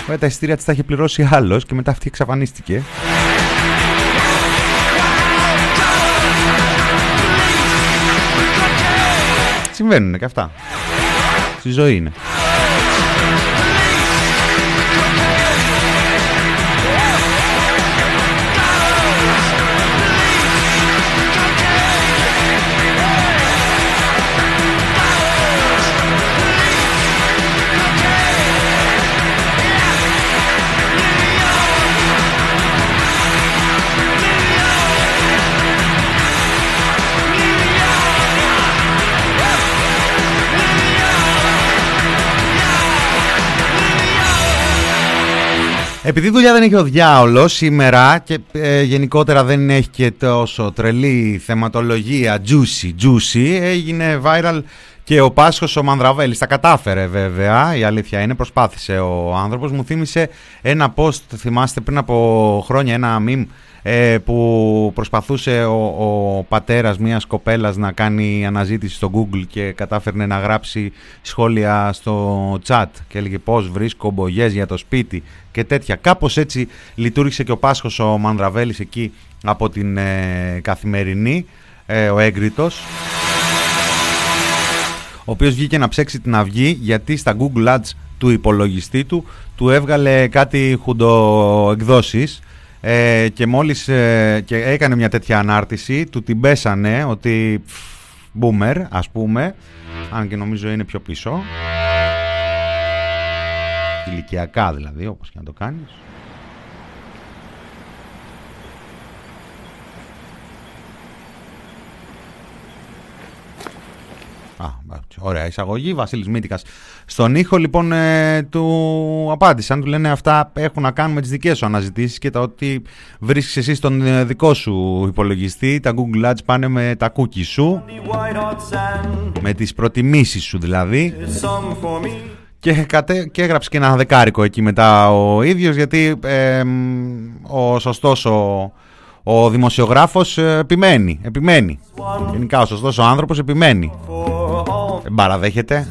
Βέβαια τα εισιτήρια της τα είχε πληρώσει άλλος και μετά αυτή εξαφανίστηκε. Συμβαίνουν και αυτά. Στη ζωή είναι. Επειδή δουλειά δεν έχει ο διάολος σήμερα και ε, γενικότερα δεν έχει και τόσο τρελή θεματολογία juicy juicy έγινε viral και ο Πάσχος ο Μανδραβέλης τα κατάφερε βέβαια. Η αλήθεια είναι προσπάθησε ο άνθρωπος. Μου θύμισε ένα post θυμάστε πριν από χρόνια ένα meme ε, που προσπαθούσε ο, ο πατέρας μιας κοπέλας να κάνει αναζήτηση στο Google και κατάφερνε να γράψει σχόλια στο chat και έλεγε πώς βρίσκω μπογιές για το σπίτι και τέτοια. Κάπως έτσι λειτουργήσε και ο Πάσχος ο Μανδραβέλης εκεί από την ε, καθημερινή, ε, ο έγκριτος ο οποίος βγήκε να ψέξει την αυγή γιατί στα Google Ads του υπολογιστή του του έβγαλε κάτι χουντοεκδόσεις ε, και μόλις ε, και έκανε μια τέτοια ανάρτηση του την πέσανε ότι boomer ας πούμε αν και νομίζω είναι πιο πίσω. Ηλικιακά δηλαδή όπως και να το κάνεις Α, ωραία εισαγωγή. Βασίλης Μήτικας. Στον ήχο λοιπόν ε, του απάντησαν. Του λένε αυτά έχουν να κάνουν με τις δικές σου αναζητήσεις και τα ότι βρίσκεις εσύ στον ε, δικό σου υπολογιστή. Τα Google Ads πάνε με τα cookies σου. Με τις προτιμήσεις σου δηλαδή. Και, κατε, και έγραψες και ένα δεκάρικο εκεί μετά ο ίδιος γιατί ε, ο σωστός ο, ο δημοσιογράφος ε, επιμένει, επιμένει. Γενικά ο σωστός ο άνθρωπος επιμένει. Δεν παραδέχεται.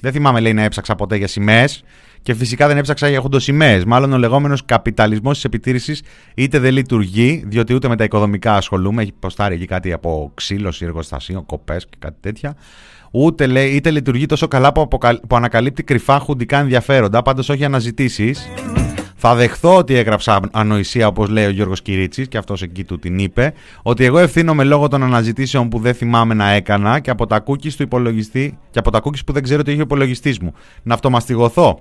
Δεν θυμάμαι λέει να έψαξα ποτέ για σημαίες. Και φυσικά δεν έψαξα για χοντοσημαίε. Μάλλον ο λεγόμενος καπιταλισμός της επιτήρησης είτε δεν λειτουργεί, διότι ούτε με τα οικοδομικά ασχολούμαι. Έχει ποστάρει εκεί κάτι από ξύλωση, εργοστασίο, κοπές και κάτι τέτοια. Ούτε λέει, είτε λειτουργεί τόσο καλά που, που ανακαλύπτει κρυφά χουντικά ενδιαφέροντα, πάντως όχι αναζητήσεις. Θα δεχθώ ότι έγραψα ανοησία όπως λέει ο Γιώργος Κυρίτσης και αυτός εκεί του την είπε ότι εγώ ευθύνομαι λόγω των αναζητήσεων που δεν θυμάμαι να έκανα και από τα cookies του υπολογιστή και από τα cookies που δεν ξέρω ότι έχει ο υπολογιστής μου. Να αυτομαστιγωθώ.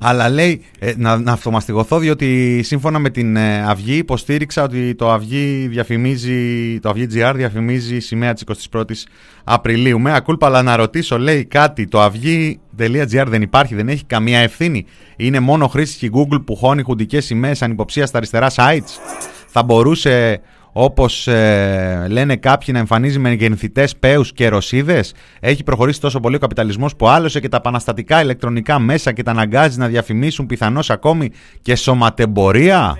Αλλά λέει ε, να, να αυτομαστιγωθώ διότι σύμφωνα με την ε, Αυγή υποστήριξα ότι το Αυγή διαφημίζει, το Αυγή GR διαφημίζει σημαία της 21ης Απριλίου. Με ακούλπα αλλά να ρωτήσω λέει κάτι, το αυγή.gr δεν υπάρχει, δεν έχει καμία ευθύνη. Είναι μόνο χρήση και Google που χώνει χουντικές σημαίες ανυποψίας στα αριστερά sites. Θα μπορούσε όπως ε, λένε κάποιοι να εμφανίζει με γεννηθητές πέους και ρωσίδες. Έχει προχωρήσει τόσο πολύ ο καπιταλισμός που άλωσε και τα επαναστατικά ηλεκτρονικά μέσα και τα αναγκάζει να διαφημίσουν πιθανώς ακόμη και σωματεμπορία.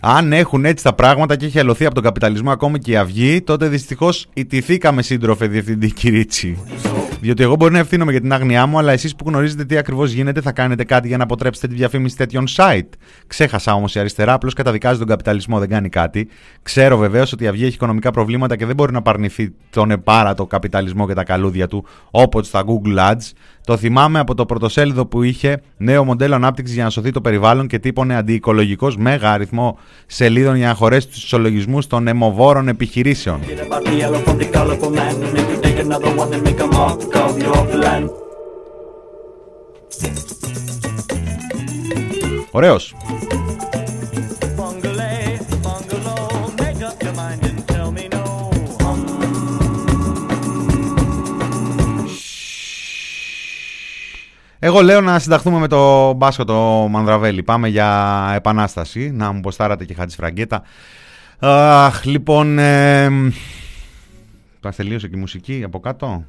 Αν έχουν έτσι τα πράγματα και έχει αλωθεί από τον καπιταλισμό ακόμη και η αυγή, τότε δυστυχώς ιτηθήκαμε σύντροφε διευθυντή Κυρίτσι. Διότι εγώ μπορεί να ευθύνομαι για την άγνοιά μου, αλλά εσείς που γνωρίζετε τι ακριβώς γίνεται, θα κάνετε κάτι για να αποτρέψετε τη διαφήμιση τέτοιων site. Ξέχασα όμως η αριστερά, απλώς καταδικάζει τον καπιταλισμό, δεν κάνει κάτι. Ξέρω βεβαίως ότι η Αυγή έχει οικονομικά προβλήματα και δεν μπορεί να παρνηθεί τον επάρατο καπιταλισμό και τα καλούδια του, όπως στα Google Ads. Το θυμάμαι από το πρωτοσέλιδο που είχε νέο μοντέλο ανάπτυξης για να σωθεί το περιβάλλον και τύπωνε αντιοικολογικός μέγα αριθμό σελίδων για να χωρέσει τους ισολογισμούς των αιμοβόρων επιχειρήσεων. Ωραίος. Εγώ λέω να συνταχθούμε με το μπάσκο το Μανδραβέλη. Πάμε για επανάσταση. Να μου ποστάρατε και χάτης φραγκέτα. Αχ, λοιπόν... Ε, τελείωσε και η μουσική από κάτω.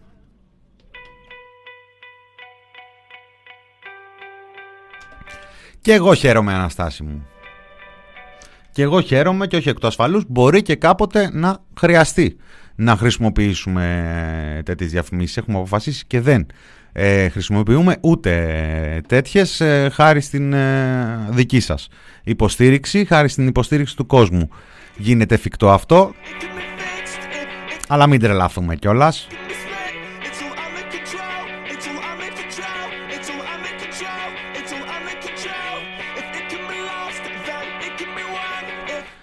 Και εγώ χαίρομαι Αναστάση μου. Και εγώ χαίρομαι και όχι εκ του ασφαλούς μπορεί και κάποτε να χρειαστεί να χρησιμοποιήσουμε τέτοιες διαφημίσεις. Έχουμε αποφασίσει και δεν ε, χρησιμοποιούμε ούτε τέτοιες ε, χάρη στην ε, δική σας υποστήριξη, χάρη στην υποστήριξη του κόσμου. Γίνεται εφικτό αυτό, αλλά μην τρελαθούμε κιόλας.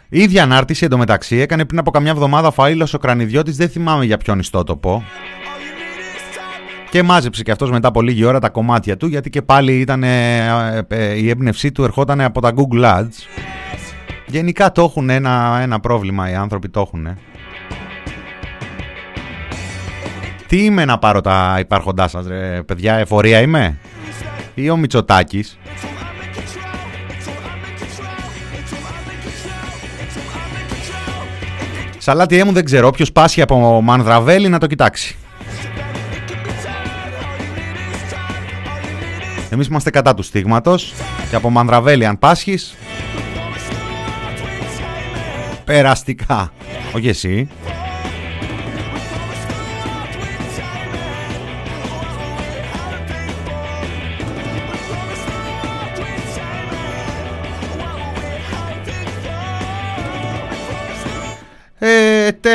Η ίδια ανάρτηση εντωμεταξύ έκανε πριν από καμιά εβδομάδα φαΐλος ο Κρανιδιώτης, δεν θυμάμαι για ποιον ιστότοπο. Και μάζεψε και αυτός μετά από λίγη ώρα τα κομμάτια του γιατί και πάλι ήταν, ε, ε, η έμπνευσή του ερχόταν από τα Google Ads. Γενικά το έχουν ένα, ένα πρόβλημα οι άνθρωποι το έχουν. Τι είμαι να πάρω τα υπάρχοντά σας ρε παιδιά, εφορία είμαι; Ή ο Μητσοτάκης; Σαλάτι μου δεν ξέρω, όποιος πάσχει από Μανδραβέλη να το κοιτάξει. Εμείς είμαστε κατά του στίγματος και από Μανδραβέλη αν πάσχεις περαστικά. Όχι εσύ.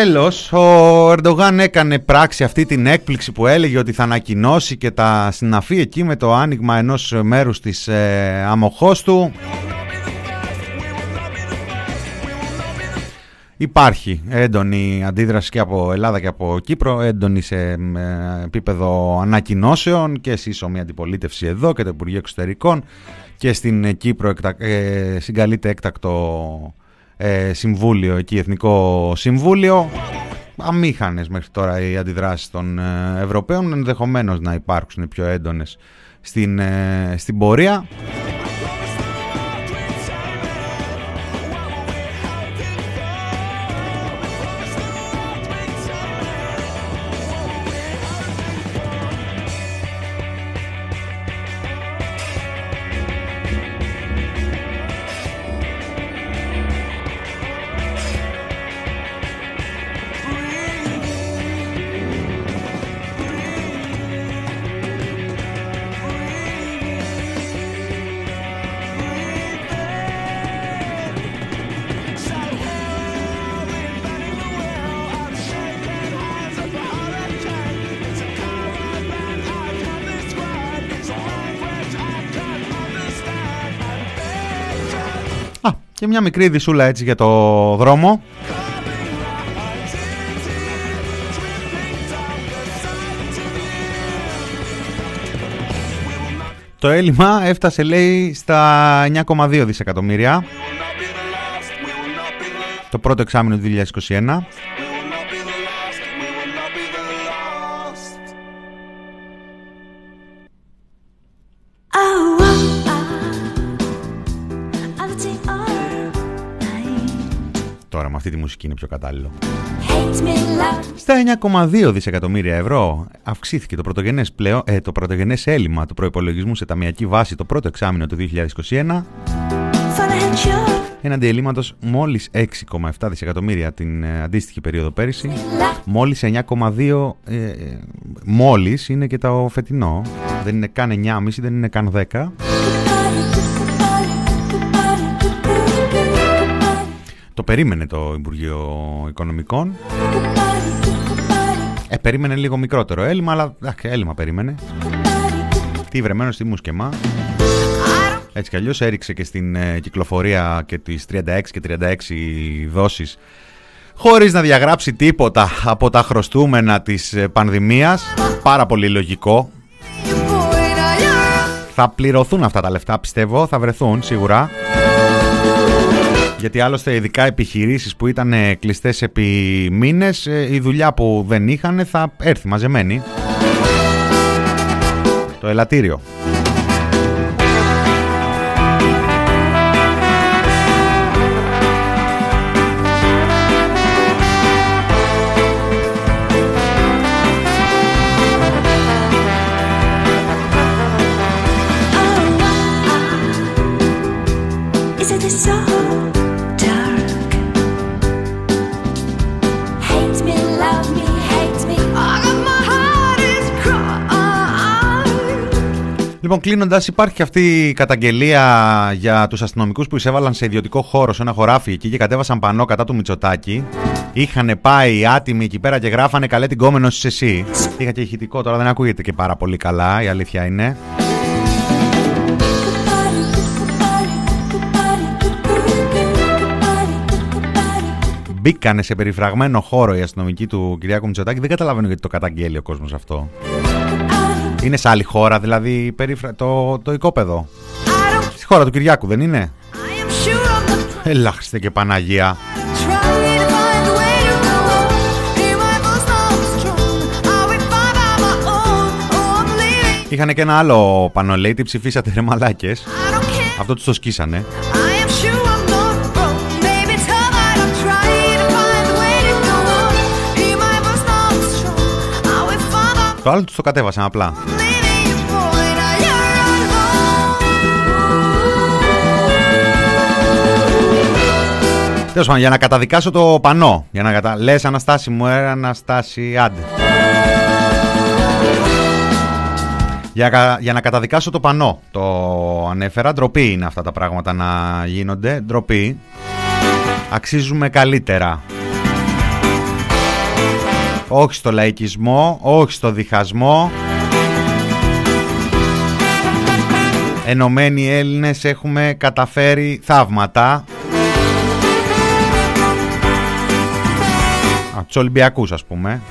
Τέλος, ο Ερντογάν έκανε πράξη αυτή την έκπληξη που έλεγε ότι θα ανακοινώσει και τα συναφή εκεί με το άνοιγμα ενός μέρους της ε, αμοχώς του. Υπάρχει έντονη αντίδραση και από Ελλάδα και από Κύπρο, έντονη σε ε, επίπεδο ανακοινώσεων και σύσσωμη αντιπολίτευση εδώ και το Υπουργείο Εξωτερικών και στην Κύπρο ε, συγκαλείται έκτακτο ε, συμβούλιο, εκεί Εθνικό Συμβούλιο. Αμήχανες μέχρι τώρα οι αντιδράσεις των ε, Ευρωπαίων, ενδεχομένως να υπάρξουν πιο έντονες στην, ε, στην πορεία. Μια μικρή δισούλα έτσι για το δρόμο. Το έλλειμμα έφτασε λέει στα 9,2 δισεκατομμύρια το πρώτο εξάμεινο του 2021 αυτή τη μουσική είναι πιο κατάλληλο. Στα 9,2 δισεκατομμύρια ευρώ αυξήθηκε το πρωτογενές, πλέον, ε, το πρωτογενές έλλειμμα του προϋπολογισμού σε ταμιακή βάση το πρώτο εξάμεινο του 2021 έναντι ελλείμματος μόλις 6,7 δισεκατομμύρια την ε, αντίστοιχη περίοδο πέρυσι. Μόλις 9,2 ε, ε, μόλις είναι και το φετινό. Δεν είναι καν 9,5 δεν είναι καν 10 Το περίμενε το Υπουργείο Οικονομικών. Ε, περίμενε λίγο μικρότερο έλλειμμα, αλλά αχ, έλλειμμα περίμενε. Τι βρεμένο στη μουσκεμά. Έτσι κι αλλιώς έριξε και στην ε, κυκλοφορία και τις 36 και 36 δόσεις χωρίς να διαγράψει τίποτα από τα χρωστούμενα της ε, πανδημίας. Πάρα πολύ λογικό. Θα πληρωθούν αυτά τα λεφτά πιστεύω, θα βρεθούν σίγουρα. Γιατί άλλωστε ειδικά επιχειρήσεις που ήταν κλειστές επί μήνες, ε, η δουλειά που δεν είχαν θα έρθει μαζεμένη. Το ελαττήριο. Λοιπόν, κλείνοντας, υπάρχει αυτή η καταγγελία για τους αστυνομικούς που εισέβαλαν σε ιδιωτικό χώρο, σε ένα χωράφι εκεί και κατέβασαν πανό κατά του Μητσοτάκη. Είχαν πάει άτιμοι εκεί πέρα και γράφανε καλέ την κόμενο εσύ. Είχα και ηχητικό, τώρα δεν ακούγεται και πάρα πολύ καλά, η αλήθεια είναι. Μπήκανε σε περιφραγμένο χώρο οι αστυνομικοί του Κυριάκου Μητσοτάκη. Δεν καταλαβαίνω γιατί το καταγγέλει ο κόσμος αυτό. Είναι σε άλλη χώρα, δηλαδή περίφρα... το, το οικόπεδο. Στη χώρα του Κυριάκου, δεν είναι; Ελάχιστε και Παναγία. Είχανε και ένα άλλο πανολέι, ψηφίσατε ρε μαλάκες. Αυτό τους το σκίσανε. Το άλλο τους το κατέβασαν απλά. Τέλος πάντων, για να καταδικάσω το πανό. Για να κατα... Λες Αναστάση μου, ε, Αναστάση, άντε. Για, για να καταδικάσω το πανό. Το ανέφερα. Ντροπή είναι αυτά τα πράγματα να γίνονται. Ντροπή. Αξίζουμε καλύτερα. Όχι στο λαϊκισμό, όχι στο διχασμό. Ενωμένοι Έλληνες έχουμε καταφέρει θαύματα. Α, τους Ολυμπιακούς ας πούμε.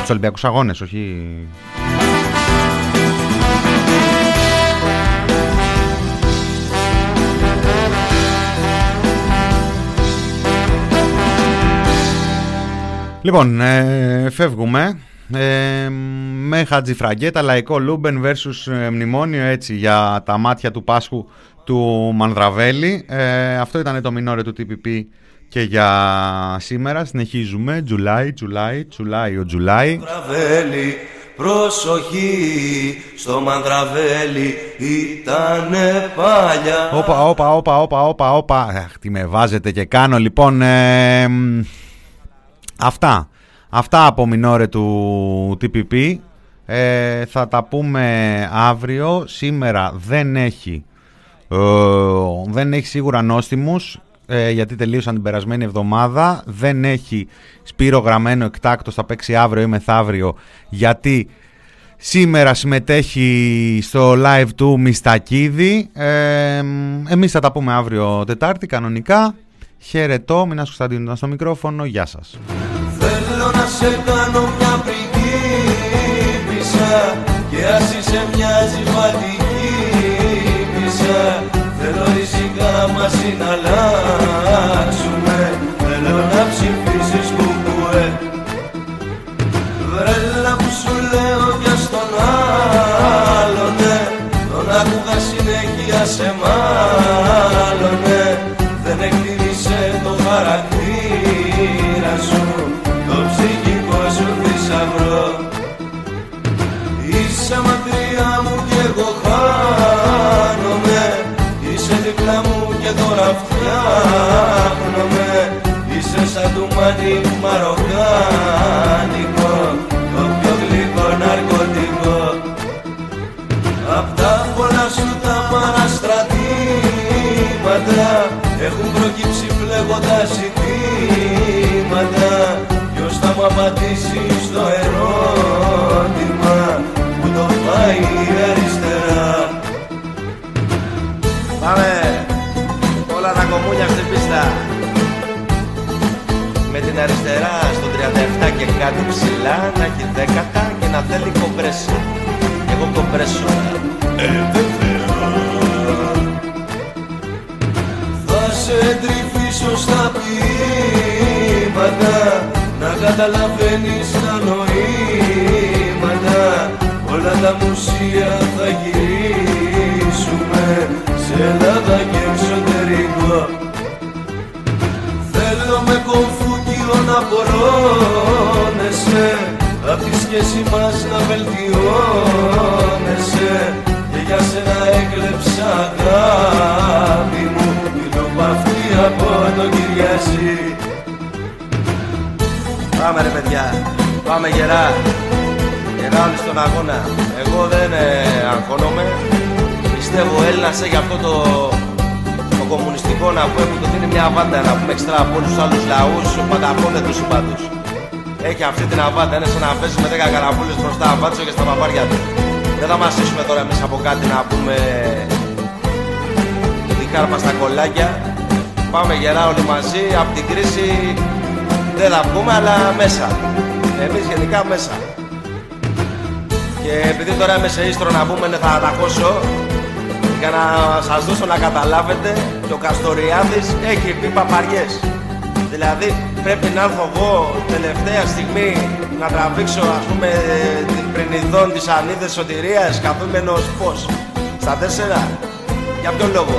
Τους Ολυμπιακούς αγώνες, όχι... Λοιπόν, ε, φεύγουμε ε, με Χατζηφραγκέτα, Λαϊκό Λούμπεν versus ε, Μνημόνιο έτσι για τα μάτια του Πάσχου του Μανδραβέλη. Ε, αυτό ήταν το μινόρε του TPP και για σήμερα. Συνεχίζουμε. July, July, July, ο July. Μανδραβέλη, προσοχή στο Μανδραβέλη ήτανε παλιά. Όπα, όπα, όπα, όπα, όπα, όπα. Αχ, τι με βάζετε και κάνω. Λοιπόν, ε, αυτά. Αυτά από μινόρε του TPP. Ε, θα τα πούμε αύριο. Σήμερα δεν έχει, ε, δεν έχει σίγουρα νόστιμους ε, γιατί τελείωσαν την περασμένη εβδομάδα. Δεν έχει Σπύρο γραμμένο εκτάκτος, θα παίξει αύριο ή μεθαύριο γιατί σήμερα συμμετέχει στο live του Μιστακίδη. Ε, εμείς θα τα πούμε αύριο Τετάρτη κανονικά. Χαιρετώ, Μινάς Κωνσταντίνου ήταν στο μικρόφωνο. Γεια σας. Θέλω να σε κάνω μια πριγκίπισσα και ας είσαι μια ζυμαντική πισσα Θέλω ριζικά μαζί να αλλάξουμε Θέλω να ψηφίσεις κουκουέ τώρα φτιάχνομαι Είσαι σαν του μάτι μαροκάνικο Το πιο γλυκό ναρκωτικό. Απ' τα πολλά σου τα παραστρατήματα Έχουν προκύψει φλέγοντα ζητήματα. Ποιος θα μου απαντήσει στο ερώτημα Που το πάει αριστερά; Πάμε. όλα τα κομμούνια στην πίστα με την αριστερά στο 37 και κάτι ψηλά να έχει δέκατα και να θέλει κομπρέσα. Εγώ κομπρέσω. Ε, Θα σε τρυφήσω στα ποίηματα Να καταλαβαίνεις τα νοήματα Όλα τα μουσεία θα γυρίσουμε Σε Ελλάδα και εξωτερικό Θέλω με κομφούκιο να μπορώνεσαι Απ' τη σχέση μας να βελτιώνεσαι. Και για σένα έκλεψα αγάπη μου. Η λούπα αυτή από το Κυριαζή. Πάμε ρε παιδιά, πάμε γερά. Γερά όλοι στον αγώνα. Εγώ δεν ε, αγχώνομαι. Πιστεύω Έλληνας έχει αυτό το το κομμουνιστικό να πούμε το δίνει μια αβάντα να πούμε εξτρά από όλους τους άλλους λαούς πανταπώνετους συμπάτους. Έχει αυτή την αβάντα, είναι σαν να πέσει με 10 καραβούλες μπροστά αβάτσο και στα παπάρια του. Δεν θα μας ζήσουμε τώρα εμείς από κάτι να πούμε την κάρπα στα κολλάκια. Πάμε γερά όλοι μαζί, από την κρίση δεν θα πούμε αλλά μέσα. Εμείς γενικά μέσα. Και επειδή τώρα είμαι σε ίστρο να πούμε θα αναχώσω για να σας δώσω να καταλάβετε και ο Καστοριάδης έχει πει παπαριές Δηλαδή πρέπει να έρθω εγώ τελευταία στιγμή να τραβήξω ας πούμε την πρινιδόν της ανίδες σωτηρίας καθούμενος πώς, στα τέσσερα, για ποιο λόγο;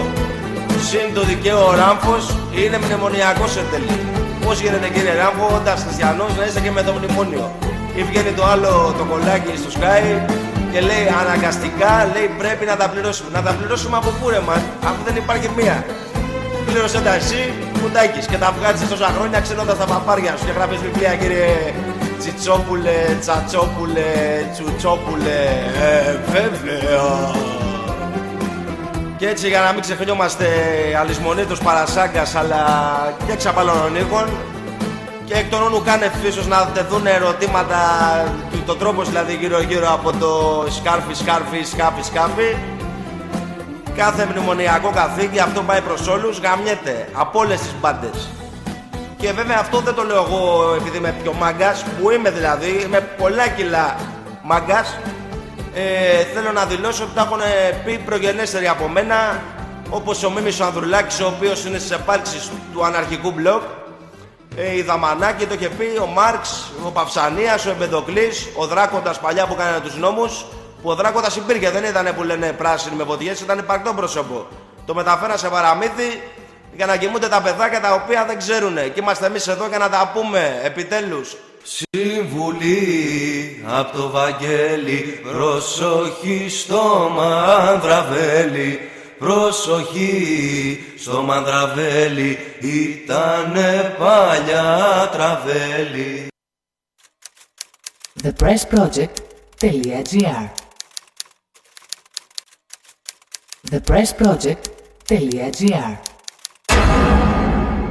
Συν το δικαίω ο Ράμφος είναι μνημονιακός εν τέλει. Πώς γίνεται κύριε Ράμφο όταν χριστιανός να είσαι και με το μνημόνιο; Ή βγαίνει το άλλο το κολλάκι στο Sky και λέει αναγκαστικά λέει πρέπει να τα πληρώσουμε. Να τα πληρώσουμε από πού ρε man, αφού δεν υπάρχει μία. Πλήρωσε τα εσύ, κουτάκης και τα βγάζεις τόσα χρόνια ξενώντας τα παπάρια σου. Και γράφεις βιβλία κύριε Τσιτσόπουλε, Τσατσόπουλε, Τσουτσόπουλε, ε, βέβαια. Και έτσι για να μην ξεχνιόμαστε αλυσμονήτους παρασάγκας αλλά και ξαπαλωνονίκων και εκ των όνου κάνε φύσος να τεθούν ερωτήματα το τρόπος δηλαδή γύρω γύρω από το σκάρφι, σκάρφι, σκάφι, σκάφι κάθε μνημονιακό καθήκη αυτό πάει προς όλους γαμιέται από όλες τις μπάντες. Και βέβαια αυτό δεν το λέω εγώ επειδή είμαι πιο μάγκας που είμαι δηλαδή, είμαι πολλά κιλά μάγκας. Ε, θέλω να δηλώσω ότι τα έχουν πει προγενέστεροι από μένα όπως ο Μίμης ο Ανδρουλάκης ο οποίος είναι στις επάρξεις του αναρχικού μπλοκ. Ε, η Δαμανάκη το είχε πει, ο Μάρξ, ο Παυσανίας, ο Εμπεδοκλής, ο Δράκοντας παλιά που έκανε τους νόμους που ο Δράκοντας υπήρχε, δεν ήταν που λένε πράσινοι με βοδιές, ήταν υπαρκτό πρόσωπο. Το μεταφέρα σε παραμύθι για να κοιμούνται τα παιδάκια τα οποία δεν ξέρουν. Και είμαστε εμείς εδώ για να τα πούμε επιτέλους. Συμβουλή από το Βαγγέλη Προσοχή στο μανδραβέλι Προσοχή στο μανδραβέλι Ήτανε παλιά τραβέλι thepressproject.gr thepressproject.gr